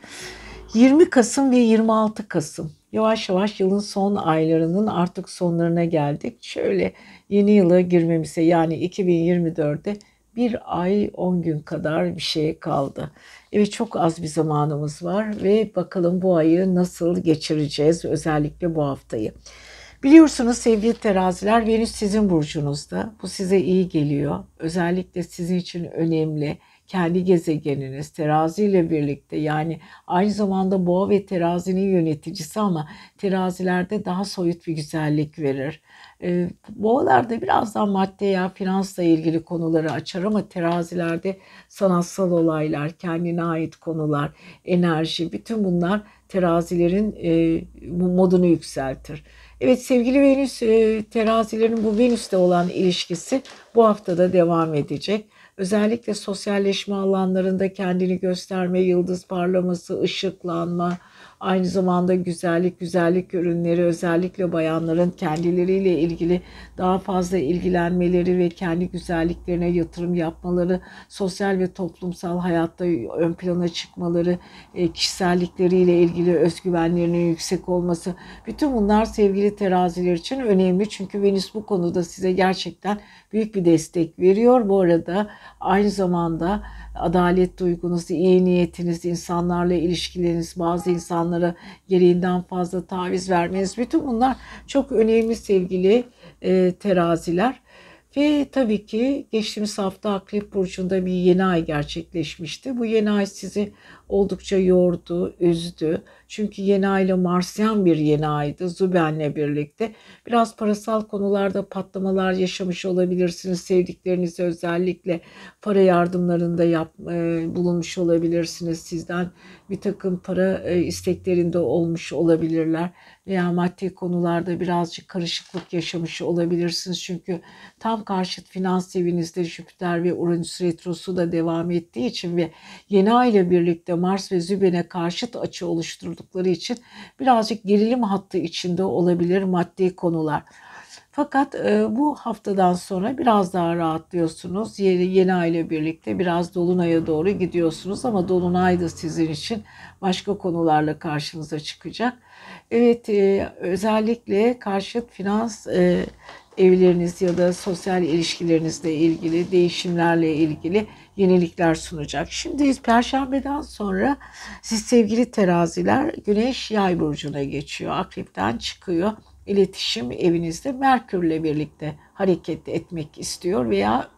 20 Kasım ve 26 Kasım yavaş yavaş yılın son aylarının artık sonlarına geldik. Şöyle yeni yıla girmemize yani 2024'de bir ay 10 gün kadar bir şey kaldı. Evet çok az bir zamanımız var ve bakalım bu ayı nasıl geçireceğiz özellikle bu haftayı. Biliyorsunuz sevgili teraziler Venüs sizin burcunuzda. Bu size iyi geliyor. Özellikle sizin için önemli kendi gezegeniniz terazi ile birlikte yani aynı zamanda boğa ve terazinin yöneticisi ama terazilerde daha soyut bir güzellik verir. E, boğalarda biraz daha madde ya finansla ilgili konuları açar ama terazilerde sanatsal olaylar, kendine ait konular, enerji bütün bunlar terazilerin e, modunu yükseltir. Evet sevgili Venüs e, terazilerin bu Venüs'te olan ilişkisi bu haftada devam edecek. Özellikle sosyalleşme alanlarında kendini gösterme, yıldız parlaması, ışıklanma, Aynı zamanda güzellik, güzellik ürünleri özellikle bayanların kendileriyle ilgili daha fazla ilgilenmeleri ve kendi güzelliklerine yatırım yapmaları, sosyal ve toplumsal hayatta ön plana çıkmaları, e, kişisellikleriyle ilgili özgüvenlerinin yüksek olması. Bütün bunlar sevgili teraziler için önemli. Çünkü Venüs bu konuda size gerçekten büyük bir destek veriyor. Bu arada aynı zamanda adalet duygunuz, iyi niyetiniz, insanlarla ilişkileriniz, bazı insanlara gereğinden fazla taviz vermeniz bütün bunlar çok önemli sevgili e, teraziler. Ve tabii ki geçtiğimiz hafta Akrep Burcu'nda bir yeni ay gerçekleşmişti. Bu yeni ay sizi oldukça yordu, üzdü. Çünkü yeni ay ile Marsyan bir yeni aydı Züben'le birlikte. Biraz parasal konularda patlamalar yaşamış olabilirsiniz. Sevdiklerinize özellikle para yardımlarında yap, e, bulunmuş olabilirsiniz. Sizden bir takım para e, isteklerinde olmuş olabilirler. Veya maddi konularda birazcık karışıklık yaşamış olabilirsiniz. Çünkü tam karşıt finans evinizde Jüpiter ve Uranüs retrosu da devam ettiği için ve yeni ay ile birlikte Mars ve Züben'e karşıt açı oluşturdukları için birazcık gerilim hattı içinde olabilir maddi konular. Fakat e, bu haftadan sonra biraz daha rahatlıyorsunuz. Yeni, yeni ay ile birlikte biraz Dolunay'a doğru gidiyorsunuz ama Dolunay da sizin için başka konularla karşınıza çıkacak. Evet e, özellikle karşıt finans e, evleriniz ya da sosyal ilişkilerinizle ilgili değişimlerle ilgili yenilikler sunacak. Şimdi perşembeden sonra siz sevgili teraziler güneş yay burcuna geçiyor. Akrepten çıkıyor. İletişim evinizde Merkürle birlikte hareket etmek istiyor veya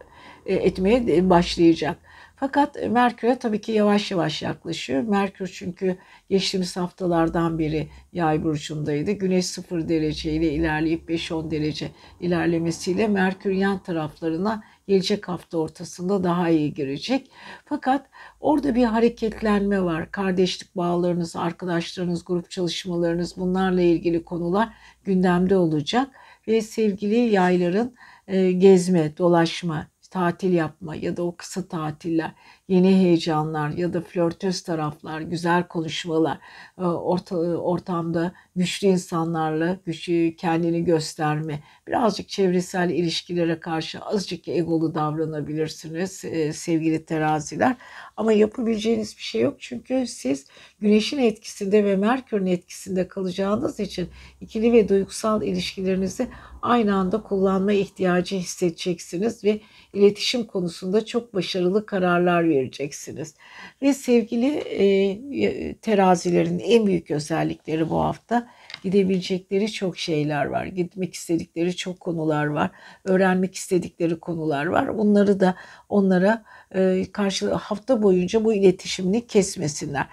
e, etmeye başlayacak. Fakat Merkür'e tabii ki yavaş yavaş yaklaşıyor. Merkür çünkü geçtiğimiz haftalardan beri yay burcundaydı. Güneş 0 derece ile ilerleyip 5-10 derece ilerlemesiyle Merkür yan taraflarına gelecek hafta ortasında daha iyi girecek. Fakat orada bir hareketlenme var. Kardeşlik bağlarınız, arkadaşlarınız, grup çalışmalarınız bunlarla ilgili konular gündemde olacak. Ve sevgili yayların e, gezme, dolaşma, tatil yapma ya da o kısa tatiller, yeni heyecanlar ya da flörtöz taraflar, güzel konuşmalar, e, orta, ortamda güçlü insanlarla güçlü kendini gösterme, birazcık çevresel ilişkilere karşı azıcık egolu davranabilirsiniz e, sevgili teraziler. Ama yapabileceğiniz bir şey yok çünkü siz güneşin etkisinde ve Merkür'ün etkisinde kalacağınız için ikili ve duygusal ilişkilerinizi aynı anda kullanma ihtiyacı hissedeceksiniz ve iletişim konusunda çok başarılı kararlar vereceksiniz. Ve sevgili e, terazilerin en büyük özellikleri bu hafta gidebilecekleri çok şeyler var. Gitmek istedikleri çok konular var. Öğrenmek istedikleri konular var. Bunları da onlara e, karşı hafta boyunca bu iletişimini kesmesinler.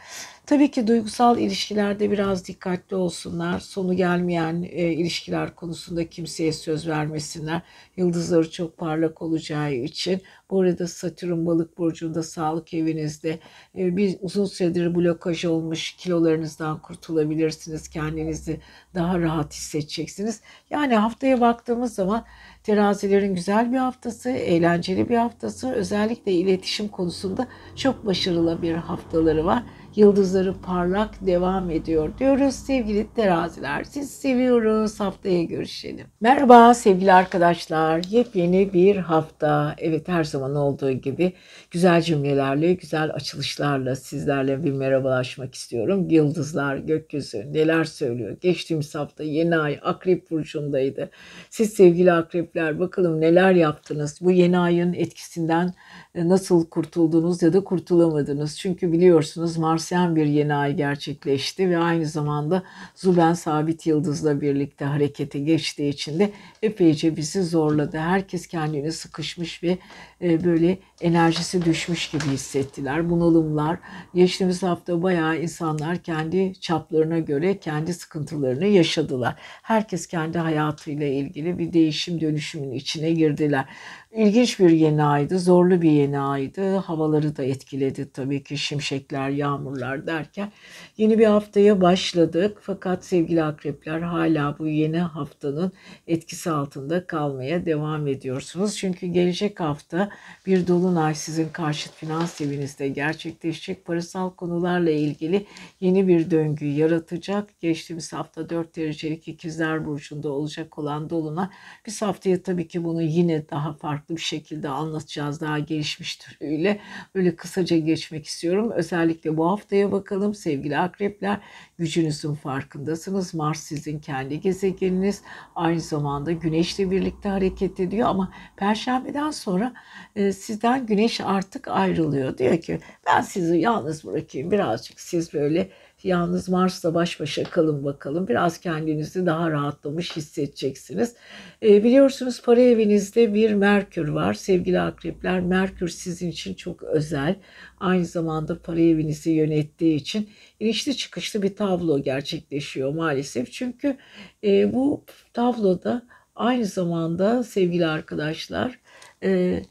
Tabii ki duygusal ilişkilerde biraz dikkatli olsunlar. Sonu gelmeyen e, ilişkiler konusunda kimseye söz vermesinler. Yıldızları çok parlak olacağı için. Bu arada Satürn balık burcunda sağlık evinizde e, bir uzun süredir blokaj olmuş kilolarınızdan kurtulabilirsiniz. Kendinizi daha rahat hissedeceksiniz. Yani haftaya baktığımız zaman terazilerin güzel bir haftası, eğlenceli bir haftası. Özellikle iletişim konusunda çok başarılı bir haftaları var yıldızları parlak devam ediyor diyoruz sevgili teraziler. Siz seviyoruz. Haftaya görüşelim. Merhaba sevgili arkadaşlar. Yepyeni bir hafta. Evet her zaman olduğu gibi güzel cümlelerle, güzel açılışlarla sizlerle bir merhabalaşmak istiyorum. Yıldızlar, gökyüzü neler söylüyor? Geçtiğimiz hafta yeni ay Akrep Burcu'ndaydı. Siz sevgili akrepler bakalım neler yaptınız? Bu yeni ayın etkisinden nasıl kurtuldunuz ya da kurtulamadınız? Çünkü biliyorsunuz Marsyen bir yeni ay gerçekleşti ve aynı zamanda Zuben Sabit Yıldız'la birlikte harekete geçtiği için de epeyce bizi zorladı. Herkes kendini sıkışmış ve e, böyle enerjisi düşmüş gibi hissettiler. Bunalımlar. Geçtiğimiz hafta bayağı insanlar kendi çaplarına göre kendi sıkıntılarını yaşadılar. Herkes kendi hayatıyla ilgili bir değişim dönüşümün içine girdiler. İlginç bir yeni aydı, zorlu bir yeni aydı. Havaları da etkiledi tabii ki şimşekler, yağmurlar derken. Yeni bir haftaya başladık fakat sevgili akrepler hala bu yeni haftanın etkisi altında kalmaya devam ediyorsunuz. Çünkü gelecek hafta bir dolunay sizin karşıt finans evinizde gerçekleşecek. Parasal konularla ilgili yeni bir döngü yaratacak. Geçtiğimiz hafta 4 derecelik ikizler burcunda olacak olan dolunay. Biz haftaya tabii ki bunu yine daha farklı bir şekilde anlatacağız. Daha gelişmiş türüyle. Böyle kısaca geçmek istiyorum. Özellikle bu haftaya bakalım sevgili akrepler. Gücünüzün farkındasınız. Mars sizin kendi gezegeniniz. Aynı zamanda Güneşle birlikte hareket ediyor ama Perşembeden sonra e, sizden Güneş artık ayrılıyor. Diyor ki ben sizi yalnız bırakayım birazcık siz böyle Yalnız Mars'la baş başa kalın bakalım. Biraz kendinizi daha rahatlamış hissedeceksiniz. E, biliyorsunuz para evinizde bir Merkür var. Sevgili akrepler Merkür sizin için çok özel. Aynı zamanda para evinizi yönettiği için inişli çıkışlı bir tablo gerçekleşiyor maalesef. Çünkü e, bu tabloda aynı zamanda sevgili arkadaşlar... E,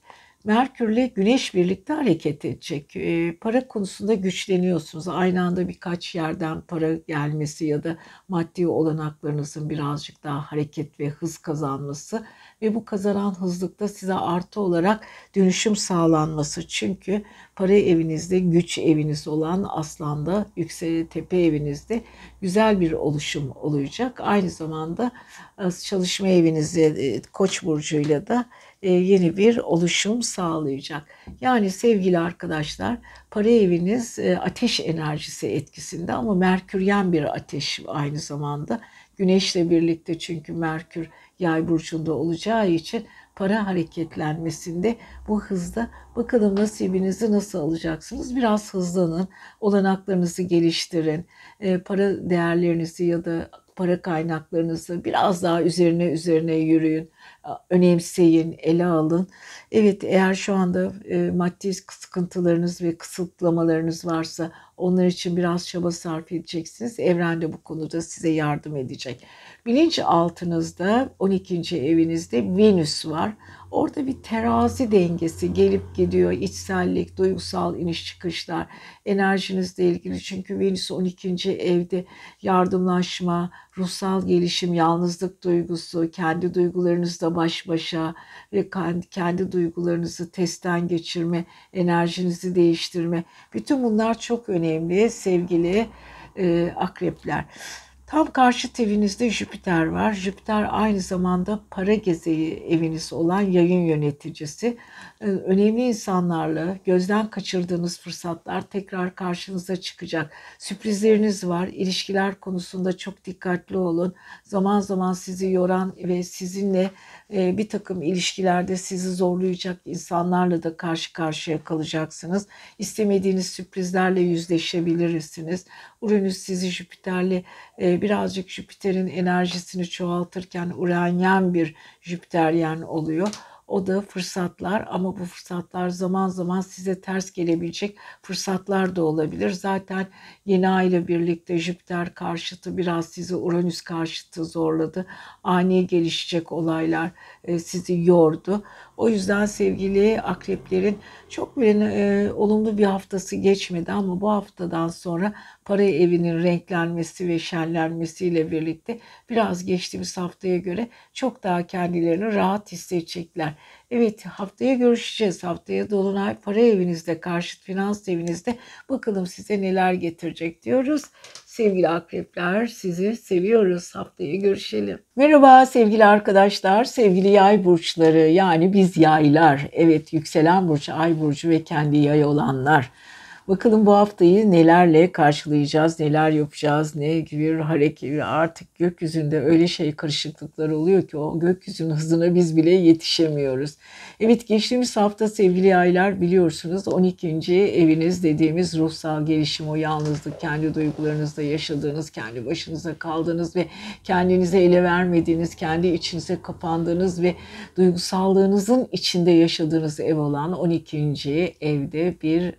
Merkürle Güneş birlikte hareket edecek. E, para konusunda güçleniyorsunuz. Aynı anda birkaç yerden para gelmesi ya da maddi olanaklarınızın birazcık daha hareket ve hız kazanması ve bu kazanan hızlıkta size artı olarak dönüşüm sağlanması. Çünkü para evinizde, güç eviniz olan Aslan'da, Yüksel Tepe evinizde güzel bir oluşum olacak. Aynı zamanda e, çalışma evinizde Koç burcuyla da yeni bir oluşum sağlayacak. Yani sevgili arkadaşlar para eviniz e, ateş enerjisi etkisinde ama Merküryen bir ateş aynı zamanda. Güneşle birlikte çünkü Merkür yay burcunda olacağı için para hareketlenmesinde bu hızda bakalım nasibinizi nasıl alacaksınız. Biraz hızlanın, olanaklarınızı geliştirin, e, para değerlerinizi ya da para kaynaklarınızı biraz daha üzerine üzerine yürüyün önemseyin, ele alın. Evet eğer şu anda e, maddi sıkıntılarınız ve kısıtlamalarınız varsa onlar için biraz çaba sarf edeceksiniz. Evren de bu konuda size yardım edecek. Bilinç altınızda 12. evinizde Venüs var. Orada bir terazi dengesi gelip gidiyor. içsellik, duygusal iniş çıkışlar, enerjinizle ilgili. Çünkü Venüs 12. evde yardımlaşma, ruhsal gelişim, yalnızlık duygusu, kendi duygularınızla baş başa ve kendi duygularınızı testten geçirme, enerjinizi değiştirme. Bütün bunlar çok önemli sevgili e, akrepler. Tam karşı evinizde Jüpiter var. Jüpiter aynı zamanda para gezeyi eviniz olan yayın yöneticisi. Ee, önemli insanlarla gözden kaçırdığınız fırsatlar tekrar karşınıza çıkacak. Sürprizleriniz var. İlişkiler konusunda çok dikkatli olun. Zaman zaman sizi yoran ve sizinle e, bir takım ilişkilerde sizi zorlayacak insanlarla da karşı karşıya kalacaksınız. İstemediğiniz sürprizlerle yüzleşebilirsiniz. Uranüs sizi Jüpiter'le e, birazcık Jüpiter'in enerjisini çoğaltırken Uranyen bir Jüpiteryen oluyor. O da fırsatlar ama bu fırsatlar zaman zaman size ters gelebilecek fırsatlar da olabilir. Zaten yeni ay ile birlikte Jüpiter karşıtı biraz sizi Uranüs karşıtı zorladı. Ani gelişecek olaylar e, sizi yordu. O yüzden sevgili akreplerin çok bir e, olumlu bir haftası geçmedi ama bu haftadan sonra para evinin renklenmesi ve şenlenmesiyle birlikte biraz geçtiğimiz haftaya göre çok daha kendilerini rahat hissedecekler. Evet haftaya görüşeceğiz. Haftaya Dolunay para evinizde, karşıt finans evinizde bakalım size neler getirecek diyoruz. Sevgili akrepler sizi seviyoruz. Haftaya görüşelim. Merhaba sevgili arkadaşlar, sevgili yay burçları yani biz yaylar. Evet yükselen burç, ay burcu ve kendi yay olanlar. Bakalım bu haftayı nelerle karşılayacağız, neler yapacağız, ne gibi hareket artık gökyüzünde öyle şey karışıklıklar oluyor ki o gökyüzünün hızına biz bile yetişemiyoruz. Evet geçtiğimiz hafta sevgili aylar biliyorsunuz 12. eviniz dediğimiz ruhsal gelişim o yalnızlık, kendi duygularınızda yaşadığınız, kendi başınıza kaldığınız ve kendinize ele vermediğiniz, kendi içinize kapandığınız ve duygusallığınızın içinde yaşadığınız ev olan 12. evde bir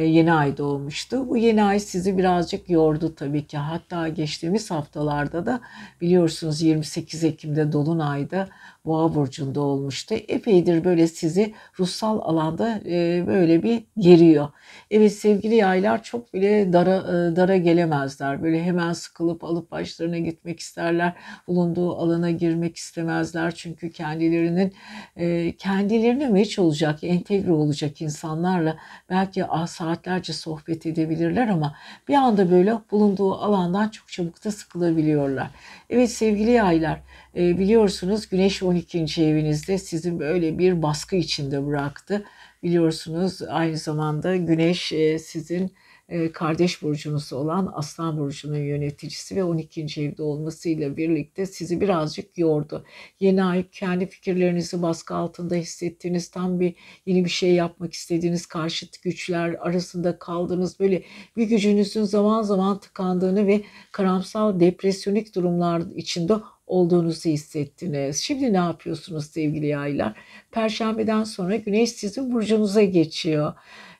yeni ay doğmuştu. Bu yeni ay sizi birazcık yordu tabii ki. Hatta geçtiğimiz haftalarda da biliyorsunuz 28 Ekim'de Dolunay'da Boğa burcunda olmuştu. Epeydir böyle sizi ruhsal alanda e, böyle bir geriyor. Evet sevgili yaylar çok bile dara, e, dara gelemezler. Böyle hemen sıkılıp alıp başlarına gitmek isterler. Bulunduğu alana girmek istemezler. Çünkü kendilerinin e, kendilerine meç olacak, entegre olacak insanlarla belki saatlerce sohbet edebilirler ama bir anda böyle bulunduğu alandan çok çabuk da sıkılabiliyorlar. Evet sevgili yaylar e, biliyorsunuz Güneş 12. evinizde sizi böyle bir baskı içinde bıraktı. Biliyorsunuz aynı zamanda Güneş e, sizin e, kardeş burcunuz olan Aslan burcunun yöneticisi ve 12. evde olmasıyla birlikte sizi birazcık yordu. Yeni ay kendi fikirlerinizi baskı altında hissettiğiniz, tam bir yeni bir şey yapmak istediğiniz karşıt güçler arasında kaldığınız böyle bir gücünüzün zaman zaman tıkandığını ve karamsal depresyonik durumlar içinde olduğunuzu hissettiniz. Şimdi ne yapıyorsunuz sevgili yaylar? Perşembeden sonra güneş sizin burcunuza geçiyor.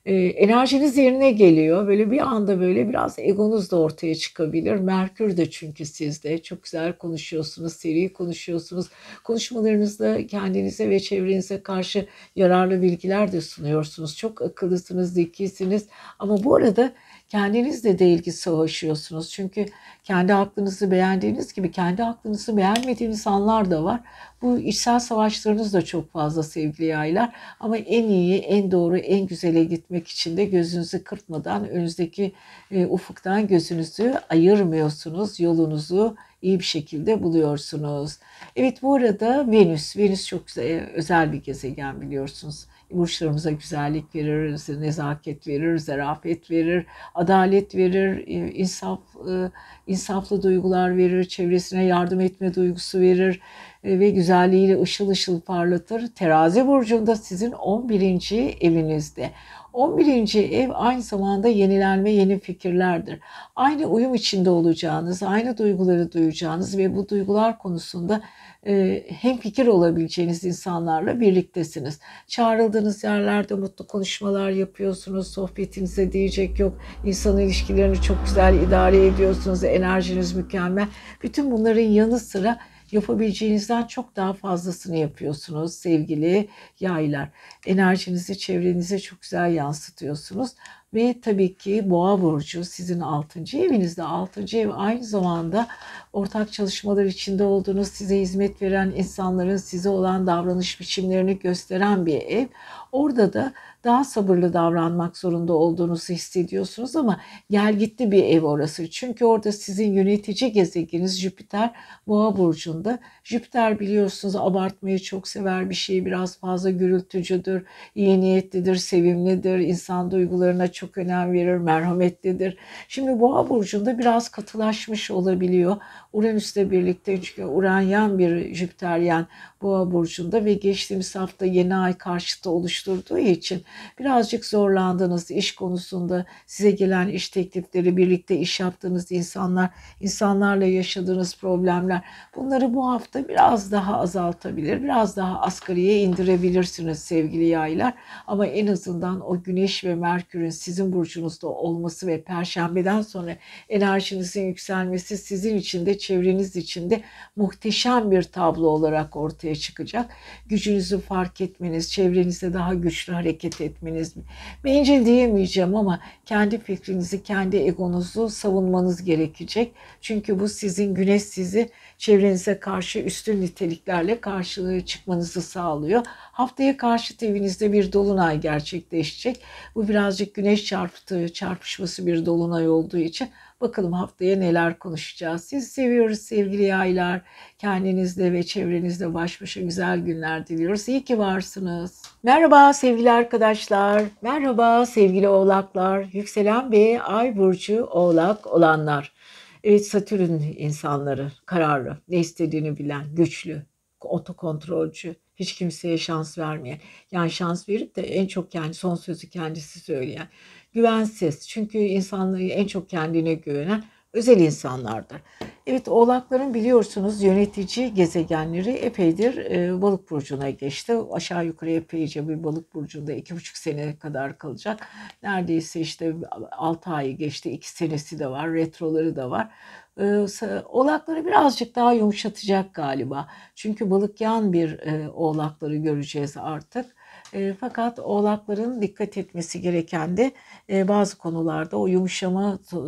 Ee, enerjiniz yerine geliyor. Böyle bir anda böyle biraz egonuz da ortaya çıkabilir. Merkür de çünkü sizde. Çok güzel konuşuyorsunuz, seri konuşuyorsunuz. Konuşmalarınızda kendinize ve çevrenize karşı yararlı bilgiler de sunuyorsunuz. Çok akıllısınız, zekisiniz. Ama bu arada kendinizle de ilgi savaşıyorsunuz. Çünkü kendi aklınızı beğendiğiniz gibi kendi aklınızı beğenmediğiniz anlar da var. Bu içsel savaşlarınız da çok fazla sevgili yaylar. Ama en iyi, en doğru, en güzele gitmek için de gözünüzü kırpmadan önünüzdeki e, ufuktan gözünüzü ayırmıyorsunuz. Yolunuzu iyi bir şekilde buluyorsunuz. Evet bu arada Venüs, Venüs çok güzel, özel bir gezegen biliyorsunuz burçlarımıza güzellik verir, nezaket verir, zarafet verir, adalet verir, e, insaf, e, insaflı duygular verir, çevresine yardım etme duygusu verir ve güzelliğiyle ışıl ışıl parlatır. Terazi burcunda sizin 11. evinizde. 11. ev aynı zamanda yenilenme, yeni fikirlerdir. Aynı uyum içinde olacağınız, aynı duyguları duyacağınız ve bu duygular konusunda e, hem fikir olabileceğiniz insanlarla birliktesiniz. Çağrıldığınız yerlerde mutlu konuşmalar yapıyorsunuz. Sohbetinize diyecek yok. İnsan ilişkilerini çok güzel idare ediyorsunuz. Enerjiniz mükemmel. Bütün bunların yanı sıra Yapabileceğinizden çok daha fazlasını yapıyorsunuz sevgili yaylar. Enerjinizi çevrenize çok güzel yansıtıyorsunuz. Ve tabii ki Boğa burcu sizin 6. evinizde. 6. ev aynı zamanda ortak çalışmalar içinde olduğunuz, size hizmet veren insanların size olan davranış biçimlerini gösteren bir ev. Orada da daha sabırlı davranmak zorunda olduğunuzu hissediyorsunuz ama gel gitti bir ev orası. Çünkü orada sizin yönetici gezegeniniz Jüpiter Boğa burcunda. Jüpiter biliyorsunuz abartmayı çok sever bir şey biraz fazla gürültücüdür, iyi niyetlidir, sevimlidir, insan duygularına çok önem verir, merhametlidir. Şimdi Boğa burcunda biraz katılaşmış olabiliyor. Uranüs'le birlikte çünkü Uranyen bir Jüpiteryen Boğa burcunda ve geçtiğimiz hafta yeni ay karşıtı oluşturduğu için birazcık zorlandınız iş konusunda size gelen iş teklifleri, birlikte iş yaptığınız insanlar, insanlarla yaşadığınız problemler bunları bu hafta biraz daha azaltabilir, biraz daha asgariye indirebilirsiniz sevgili yaylar. Ama en azından o Güneş ve Merkür'ün sizin burcunuzda olması ve Perşembeden sonra enerjinizin yükselmesi sizin için de çevreniz için de muhteşem bir tablo olarak ortaya çıkacak. Gücünüzü fark etmeniz, çevrenizde daha güçlü hareket etmeniz. Bencil diyemeyeceğim ama kendi fikrinizi, kendi egonuzu savunmanız gerekecek. Çünkü bu sizin güneş sizi çevrenize karşı üstün niteliklerle karşılığı çıkmanızı sağlıyor. Haftaya karşı evinizde bir dolunay gerçekleşecek. Bu birazcık güneş çarpıtı, çarpışması bir dolunay olduğu için Bakalım haftaya neler konuşacağız. Sizi seviyoruz sevgili yaylar. Kendinizde ve çevrenizde baş başa güzel günler diliyoruz. İyi ki varsınız. Merhaba sevgili arkadaşlar. Merhaba sevgili oğlaklar. Yükselen ve ay burcu oğlak olanlar. Evet Satürn insanları, kararlı, ne istediğini bilen, güçlü, otokontrolcü, hiç kimseye şans vermeyen. Yani şans verip de en çok yani son sözü kendisi söyleyen güvensiz. Çünkü insanlığı en çok kendine güvenen özel insanlardır. Evet oğlakların biliyorsunuz yönetici gezegenleri epeydir e, balık burcuna geçti. Aşağı yukarı epeyce bir balık burcunda iki buçuk sene kadar kalacak. Neredeyse işte altı ayı geçti. iki senesi de var. Retroları da var. E, oğlakları birazcık daha yumuşatacak galiba. Çünkü balık yan bir e, oğlakları göreceğiz artık. E, fakat oğlakların dikkat etmesi gereken de e, bazı konularda o yumuşama e,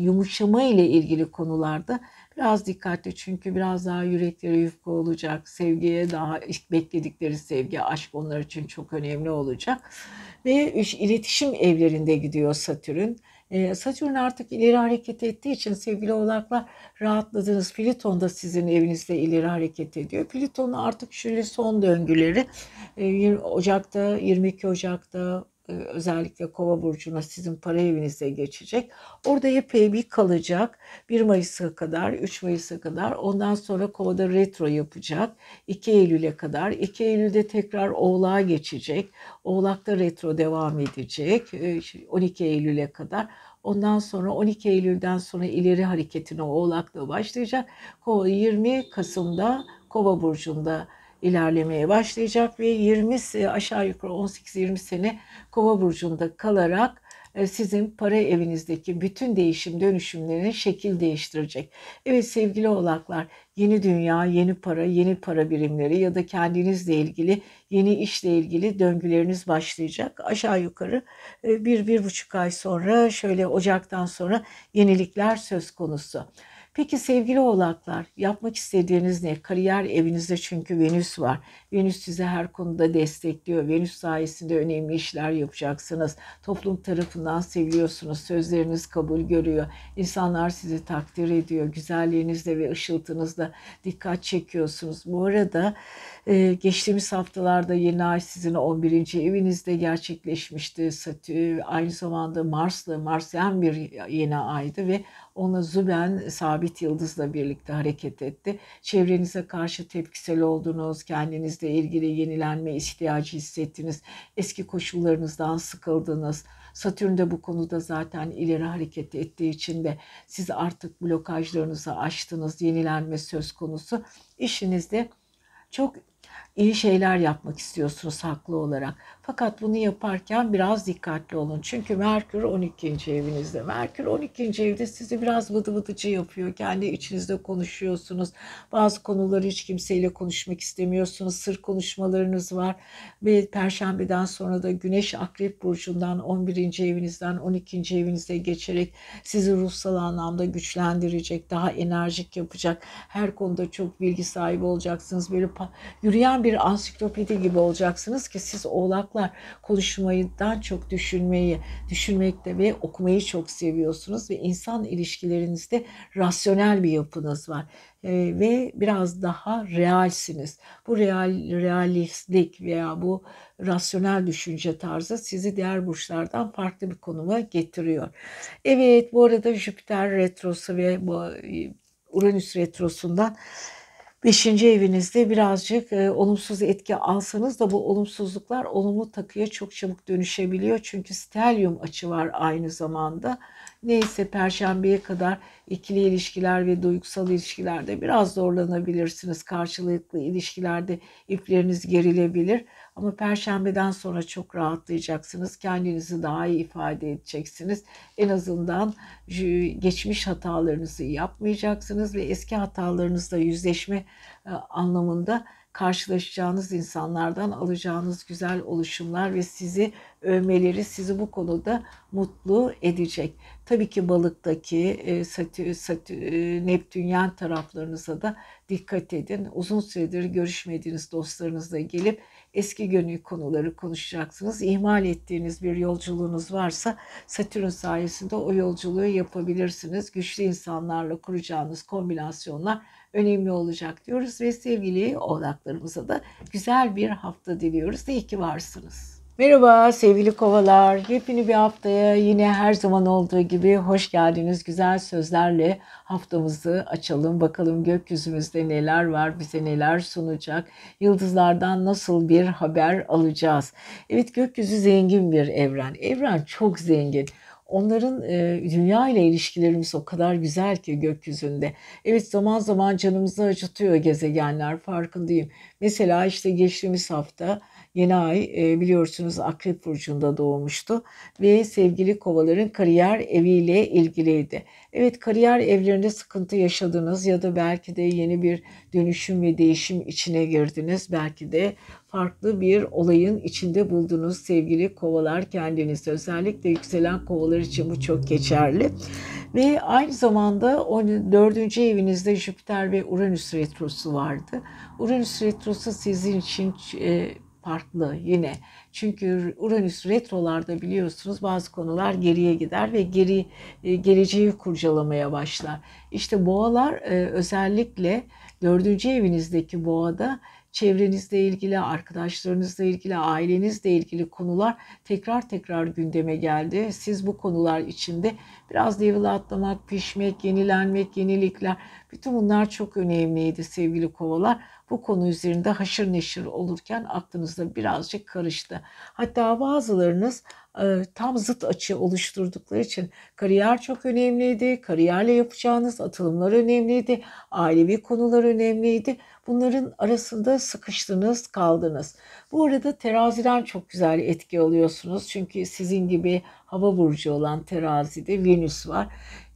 yumuşama ile ilgili konularda biraz dikkatli çünkü biraz daha yürekleri yufka olacak. Sevgiye daha bekledikleri sevgi, aşk onlar için çok önemli olacak. Ve iletişim evlerinde gidiyor Satürn. Ee, Satürn artık ileri hareket ettiği için sevgili oğlaklar rahatladınız. Plüton da sizin evinizde ileri hareket ediyor. Plüton'un artık şöyle son döngüleri e, Ocak'ta 22 Ocak'ta özellikle Kova burcuna sizin para evinize geçecek. Orada epey bir kalacak. 1 Mayıs'a kadar, 3 Mayıs'a kadar. Ondan sonra Kova'da retro yapacak. 2 Eylül'e kadar. 2 Eylül'de tekrar Oğlak'a geçecek. Oğlak'ta retro devam edecek. 12 e, Eylül'e kadar. Ondan sonra 12 Eylül'den sonra ileri hareketine Oğlak'ta başlayacak. Kova 20 Kasım'da Kova burcunda ilerlemeye başlayacak ve 20 aşağı yukarı 18-20 sene Kova burcunda kalarak e, sizin para evinizdeki bütün değişim dönüşümlerini şekil değiştirecek. Evet sevgili oğlaklar yeni dünya, yeni para, yeni para birimleri ya da kendinizle ilgili yeni işle ilgili döngüleriniz başlayacak. Aşağı yukarı e, bir, bir buçuk ay sonra şöyle Ocak'tan sonra yenilikler söz konusu. Peki sevgili oğlaklar yapmak istediğiniz ne? Kariyer evinizde çünkü Venüs var. Venüs size her konuda destekliyor. Venüs sayesinde önemli işler yapacaksınız. Toplum tarafından seviliyorsunuz. Sözleriniz kabul görüyor. İnsanlar sizi takdir ediyor. Güzelliğinizle ve ışıltınızla dikkat çekiyorsunuz. Bu arada ee, geçtiğimiz haftalarda yeni ay sizin 11. evinizde gerçekleşmişti. Satürn aynı zamanda Mars'la, Marsyen bir yeni aydı ve ona Züben sabit yıldızla birlikte hareket etti. Çevrenize karşı tepkisel oldunuz, kendinizle ilgili yenilenme ihtiyacı hissettiniz, eski koşullarınızdan sıkıldınız. Satürn de bu konuda zaten ileri hareket ettiği için de siz artık blokajlarınızı aştınız, yenilenme söz konusu. İşinizde çok iyi şeyler yapmak istiyorsunuz haklı olarak. Fakat bunu yaparken biraz dikkatli olun. Çünkü Merkür 12. evinizde. Merkür 12. evde sizi biraz vıdı vıdıcı yapıyor. Kendi içinizde konuşuyorsunuz. Bazı konuları hiç kimseyle konuşmak istemiyorsunuz. Sır konuşmalarınız var. Ve Perşembeden sonra da Güneş Akrep Burcu'ndan 11. evinizden 12. evinize geçerek sizi ruhsal anlamda güçlendirecek, daha enerjik yapacak. Her konuda çok bilgi sahibi olacaksınız. Böyle yürüyen bir ansiklopedi gibi olacaksınız ki siz oğlaklar konuşmayıdan çok düşünmeyi, düşünmekte ve okumayı çok seviyorsunuz ve insan ilişkilerinizde rasyonel bir yapınız var e, ve biraz daha realsiniz. Bu real realistlik veya bu rasyonel düşünce tarzı sizi diğer burçlardan farklı bir konuma getiriyor. Evet bu arada Jüpiter retrosu ve bu e, Uranüs retrosundan Beşinci evinizde birazcık e, olumsuz etki alsanız da bu olumsuzluklar olumlu takıya çok çabuk dönüşebiliyor. Çünkü stelyum açı var aynı zamanda. Neyse perşembeye kadar ikili ilişkiler ve duygusal ilişkilerde biraz zorlanabilirsiniz. Karşılıklı ilişkilerde ipleriniz gerilebilir. Ama perşembeden sonra çok rahatlayacaksınız. Kendinizi daha iyi ifade edeceksiniz. En azından geçmiş hatalarınızı yapmayacaksınız ve eski hatalarınızla yüzleşme e, anlamında karşılaşacağınız insanlardan alacağınız güzel oluşumlar ve sizi övmeleri sizi bu konuda mutlu edecek. Tabii ki balıktaki e, satü, satü, e, Neptünyen taraflarınıza da dikkat edin. Uzun süredir görüşmediğiniz dostlarınızla gelip eski gönül konuları konuşacaksınız. İhmal ettiğiniz bir yolculuğunuz varsa Satürn sayesinde o yolculuğu yapabilirsiniz. Güçlü insanlarla kuracağınız kombinasyonlar önemli olacak diyoruz ve sevgili oğlaklarımıza da güzel bir hafta diliyoruz. İyi ki varsınız. Merhaba sevgili kovalar. Yepyeni bir haftaya yine her zaman olduğu gibi hoş geldiniz. Güzel sözlerle haftamızı açalım. Bakalım gökyüzümüzde neler var, bize neler sunacak. Yıldızlardan nasıl bir haber alacağız? Evet gökyüzü zengin bir evren. Evren çok zengin. Onların e, dünya ile ilişkilerimiz o kadar güzel ki gökyüzünde. Evet zaman zaman canımızı acıtıyor gezegenler farkındayım. Mesela işte geçtiğimiz hafta yeni ay e, biliyorsunuz Akrep Burcu'nda doğmuştu ve sevgili kovaların kariyer eviyle ilgiliydi. Evet kariyer evlerinde sıkıntı yaşadınız ya da belki de yeni bir dönüşüm ve değişim içine girdiniz. Belki de farklı bir olayın içinde buldunuz sevgili kovalar kendiniz. Özellikle yükselen kovalar için bu çok geçerli. Ve aynı zamanda 4. evinizde Jüpiter ve Uranüs retrosu vardı. Uranüs retrosu sizin için e, farklı yine. Çünkü Uranüs retrolarda biliyorsunuz bazı konular geriye gider ve geri e, geleceği kurcalamaya başlar. İşte boğalar e, özellikle dördüncü evinizdeki boğada çevrenizle ilgili, arkadaşlarınızla ilgili, ailenizle ilgili konular tekrar tekrar gündeme geldi. Siz bu konular içinde biraz level atlamak, pişmek, yenilenmek, yenilikler bütün bunlar çok önemliydi sevgili kovalar. Bu konu üzerinde haşır neşir olurken aklınızda birazcık karıştı. Hatta bazılarınız e, tam zıt açı oluşturdukları için kariyer çok önemliydi. Kariyerle yapacağınız atılımlar önemliydi. Ailevi konular önemliydi. Bunların arasında sıkıştınız, kaldınız. Bu arada teraziden çok güzel etki alıyorsunuz. Çünkü sizin gibi hava burcu olan terazide Venüs var.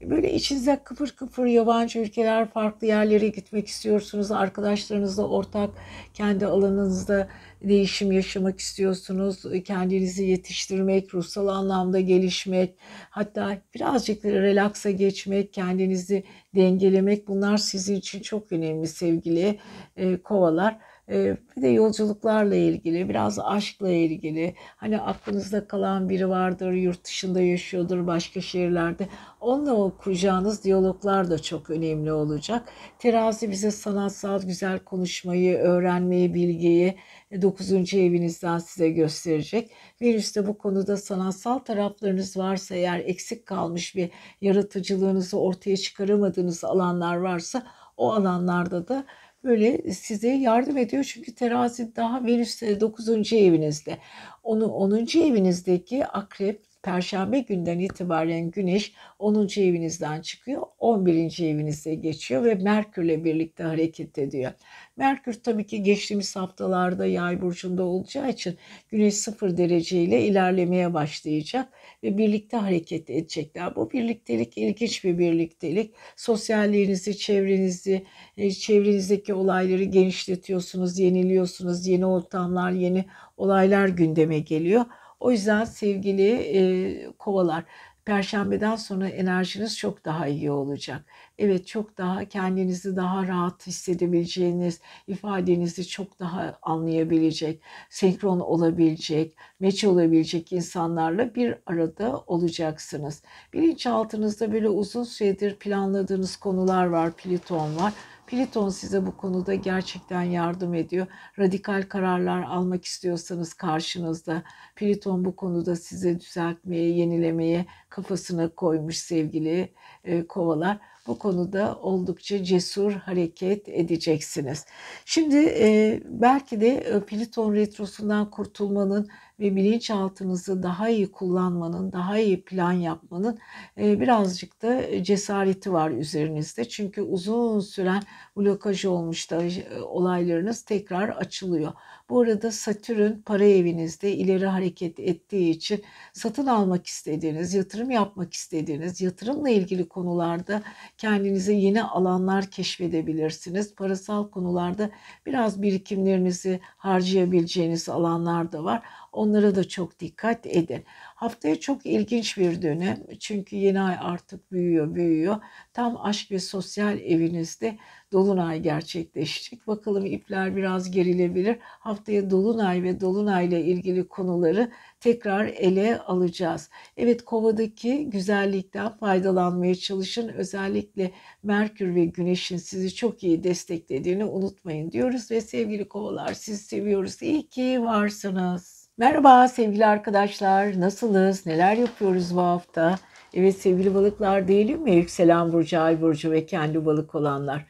Böyle içinizde kıpır kıpır yabancı ülkeler, farklı yerlere gitmek istiyorsunuz. Arkadaşlarınızla ortak kendi alanınızda değişim yaşamak istiyorsunuz. Kendinizi yetiştirmek, ruhsal anlamda gelişmek, hatta birazcık relaksa geçmek, kendinizi dengelemek bunlar sizin için çok önemli sevgili e, kovalar. Ee, bir de yolculuklarla ilgili, biraz aşkla ilgili. Hani aklınızda kalan biri vardır, yurt dışında yaşıyordur, başka şehirlerde. Onunla o kuracağınız diyaloglar da çok önemli olacak. Terazi bize sanatsal güzel konuşmayı, öğrenmeyi, bilgiyi 9. evinizden size gösterecek. Venüs de bu konuda sanatsal taraflarınız varsa eğer eksik kalmış bir yaratıcılığınızı ortaya çıkaramadığınız alanlar varsa o alanlarda da böyle size yardım ediyor. Çünkü terazi daha Venüs 9. evinizde. Onu 10. evinizdeki akrep Perşembe günden itibaren Güneş 10. evinizden çıkıyor, 11. evinize geçiyor ve Merkürle birlikte hareket ediyor. Merkür tabii ki geçtiğimiz haftalarda Yay burcunda olacağı için Güneş 0 derece ile ilerlemeye başlayacak ve birlikte hareket edecekler. Bu birliktelik ilginç bir birliktelik. Sosyalliğinizi, çevrenizi, e, çevrenizdeki olayları genişletiyorsunuz, yeniliyorsunuz, yeni ortamlar, yeni olaylar gündeme geliyor. O yüzden sevgili e, kovalar Perşembeden sonra enerjiniz çok daha iyi olacak. Evet çok daha kendinizi daha rahat hissedebileceğiniz, ifadenizi çok daha anlayabilecek, senkron olabilecek, meç olabilecek insanlarla bir arada olacaksınız. Bilinçaltınızda böyle uzun süredir planladığınız konular var, Plüton var. Pliton size bu konuda gerçekten yardım ediyor. Radikal kararlar almak istiyorsanız karşınızda Pliton bu konuda size düzeltmeye, yenilemeye kafasına koymuş sevgili e, kovalar. Bu konuda oldukça cesur hareket edeceksiniz. Şimdi e, belki de e, Pliton retrosundan kurtulmanın ve bilinçaltınızı daha iyi kullanmanın, daha iyi plan yapmanın e, birazcık da cesareti var üzerinizde. Çünkü uzun süren blokaj olmuş da e, olaylarınız tekrar açılıyor. Bu arada Satürn para evinizde ileri hareket ettiği için satın almak istediğiniz, yatırım yapmak istediğiniz, yatırımla ilgili konularda kendinize yeni alanlar keşfedebilirsiniz. Parasal konularda biraz birikimlerinizi harcayabileceğiniz alanlar da var. Onlara da çok dikkat edin. Haftaya çok ilginç bir dönem. Çünkü yeni ay artık büyüyor, büyüyor. Tam aşk ve sosyal evinizde Dolunay gerçekleşecek. Bakalım ipler biraz gerilebilir. Haftaya Dolunay ve Dolunay ile ilgili konuları tekrar ele alacağız. Evet kovadaki güzellikten faydalanmaya çalışın. Özellikle Merkür ve Güneş'in sizi çok iyi desteklediğini unutmayın diyoruz ve sevgili kovalar sizi seviyoruz. İyi ki varsınız. Merhaba sevgili arkadaşlar. Nasılız? Neler yapıyoruz bu hafta? Evet sevgili balıklar değilim mi? Yükselen burcu, ay burcu ve kendi balık olanlar.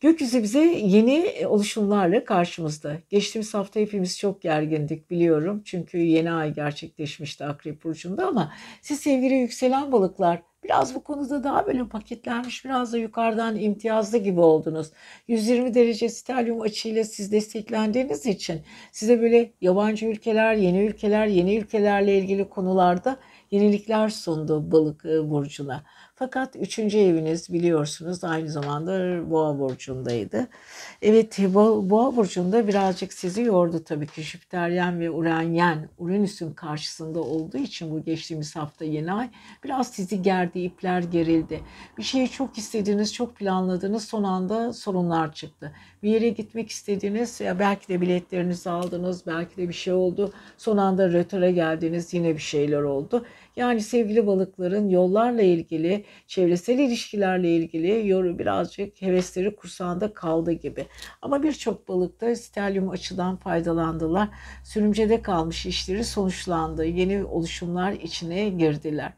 Gökyüzü bize yeni oluşumlarla karşımızda. Geçtiğimiz hafta hepimiz çok gergindik biliyorum. Çünkü yeni ay gerçekleşmişti Akrep Burcu'nda ama siz sevgili yükselen balıklar Biraz bu konuda daha böyle paketlenmiş, biraz da yukarıdan imtiyazlı gibi oldunuz. 120 derece stelyum açıyla siz desteklendiğiniz için size böyle yabancı ülkeler, yeni ülkeler, yeni ülkelerle ilgili konularda yenilikler sundu balık e, burcuna. Fakat üçüncü eviniz biliyorsunuz aynı zamanda boğa burcundaydı. Evet boğa burcunda birazcık sizi yordu tabii ki Jüpiteryen ve Uranyen Uranüs'ün karşısında olduğu için bu geçtiğimiz hafta yeni ay biraz sizi gerdi, ipler gerildi. Bir şeyi çok istediğiniz, çok planladığınız son anda sorunlar çıktı. Bir yere gitmek istediğiniz ya belki de biletlerinizi aldınız, belki de bir şey oldu. Son anda rötere geldiniz yine bir şeyler oldu. Yani sevgili balıkların yollarla ilgili, çevresel ilişkilerle ilgili yoru birazcık hevesleri kursağında kaldı gibi. Ama birçok balıkta stelyum açıdan faydalandılar. Sürümcede kalmış işleri sonuçlandı. Yeni oluşumlar içine girdiler.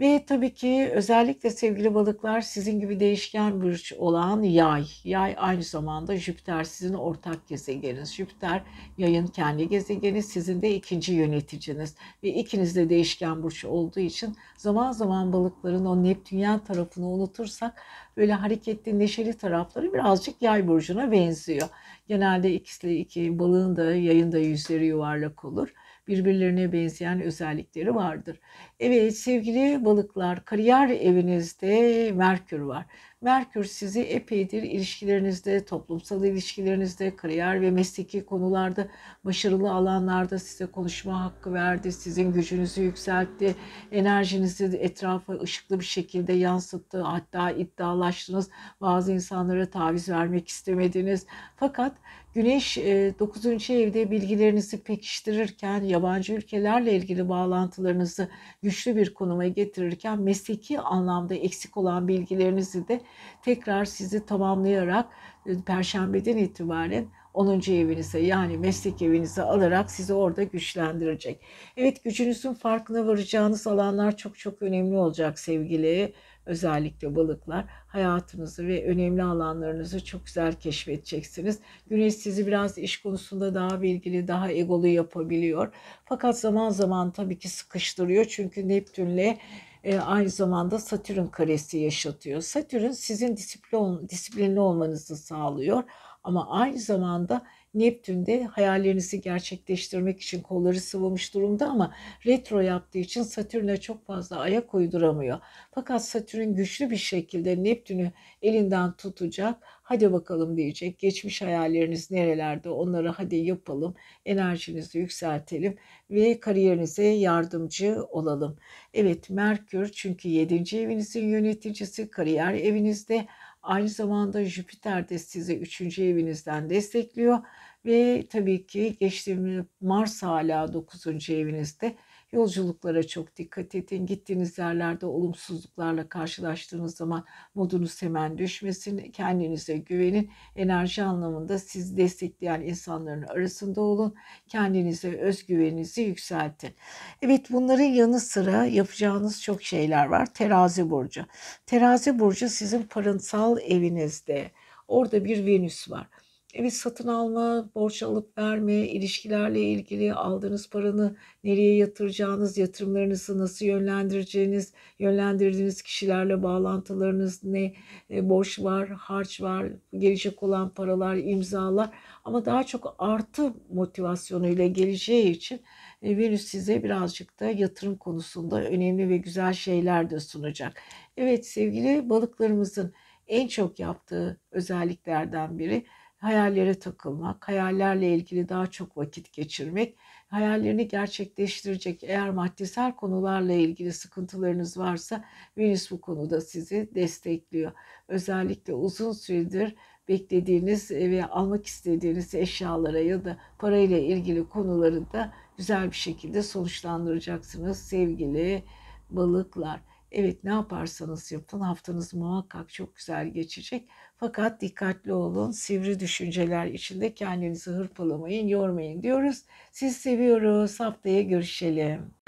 Ve tabii ki özellikle sevgili balıklar sizin gibi değişken burç olan yay. Yay aynı zamanda Jüpiter sizin ortak gezegeniniz. Jüpiter yayın kendi gezegeni sizin de ikinci yöneticiniz. Ve ikiniz de değişken burç olduğu için zaman zaman balıkların o Neptünyen tarafını unutursak böyle hareketli neşeli tarafları birazcık yay burcuna benziyor. Genelde ikisi iki balığın da yayın da yüzleri yuvarlak olur birbirlerine benzeyen özellikleri vardır. Evet sevgili balıklar kariyer evinizde Merkür var. Merkür sizi epeydir ilişkilerinizde, toplumsal ilişkilerinizde, kariyer ve mesleki konularda, başarılı alanlarda size konuşma hakkı verdi. Sizin gücünüzü yükseltti. Enerjinizi etrafa ışıklı bir şekilde yansıttı. Hatta iddialaştınız. Bazı insanlara taviz vermek istemediniz. Fakat Güneş 9. E, evde bilgilerinizi pekiştirirken, yabancı ülkelerle ilgili bağlantılarınızı güçlü bir konuma getirirken mesleki anlamda eksik olan bilgilerinizi de tekrar sizi tamamlayarak e, Perşembeden itibaren 10. evinize yani meslek evinize alarak sizi orada güçlendirecek. Evet gücünüzün farkına varacağınız alanlar çok çok önemli olacak sevgili Özellikle balıklar hayatınızı ve önemli alanlarınızı çok güzel keşfedeceksiniz. Güneş sizi biraz iş konusunda daha bilgili, daha egolu yapabiliyor. Fakat zaman zaman tabii ki sıkıştırıyor. Çünkü Neptün'le e, aynı zamanda Satürn karesi yaşatıyor. Satürn sizin disiplin, disiplinli olmanızı sağlıyor. Ama aynı zamanda Neptün de hayallerinizi gerçekleştirmek için kolları sıvamış durumda ama retro yaptığı için Satürn'e çok fazla ayak uyduramıyor. Fakat Satürn güçlü bir şekilde Neptün'ü elinden tutacak. Hadi bakalım diyecek. Geçmiş hayalleriniz nerelerde? Onları hadi yapalım. Enerjinizi yükseltelim ve kariyerinize yardımcı olalım. Evet Merkür çünkü 7. evinizin yöneticisi kariyer evinizde. Aynı zamanda Jüpiter de sizi 3. evinizden destekliyor ve tabii ki geçtiğimiz Mars hala 9. evinizde. Yolculuklara çok dikkat edin. Gittiğiniz yerlerde olumsuzluklarla karşılaştığınız zaman modunuz hemen düşmesin. Kendinize güvenin. Enerji anlamında sizi destekleyen insanların arasında olun. Kendinize özgüveninizi yükseltin. Evet bunların yanı sıra yapacağınız çok şeyler var. Terazi burcu. Terazi burcu sizin parasal evinizde. Orada bir Venüs var. Evet satın alma, borç alıp verme, ilişkilerle ilgili aldığınız paranı nereye yatıracağınız, yatırımlarınızı nasıl yönlendireceğiniz, yönlendirdiğiniz kişilerle bağlantılarınız ne, e, borç var, harç var, gelecek olan paralar, imzalar ama daha çok artı motivasyonuyla geleceği için e, Venüs size birazcık da yatırım konusunda önemli ve güzel şeyler de sunacak. Evet sevgili balıklarımızın en çok yaptığı özelliklerden biri hayallere takılmak, hayallerle ilgili daha çok vakit geçirmek, hayallerini gerçekleştirecek eğer maddesel konularla ilgili sıkıntılarınız varsa Venüs bu konuda sizi destekliyor. Özellikle uzun süredir beklediğiniz ve almak istediğiniz eşyalara ya da parayla ilgili konuları da güzel bir şekilde sonuçlandıracaksınız sevgili balıklar. Evet ne yaparsanız yapın haftanız muhakkak çok güzel geçecek. Fakat dikkatli olun. Sivri düşünceler içinde kendinizi hırpalamayın, yormayın diyoruz. Siz seviyoruz. Haftaya görüşelim.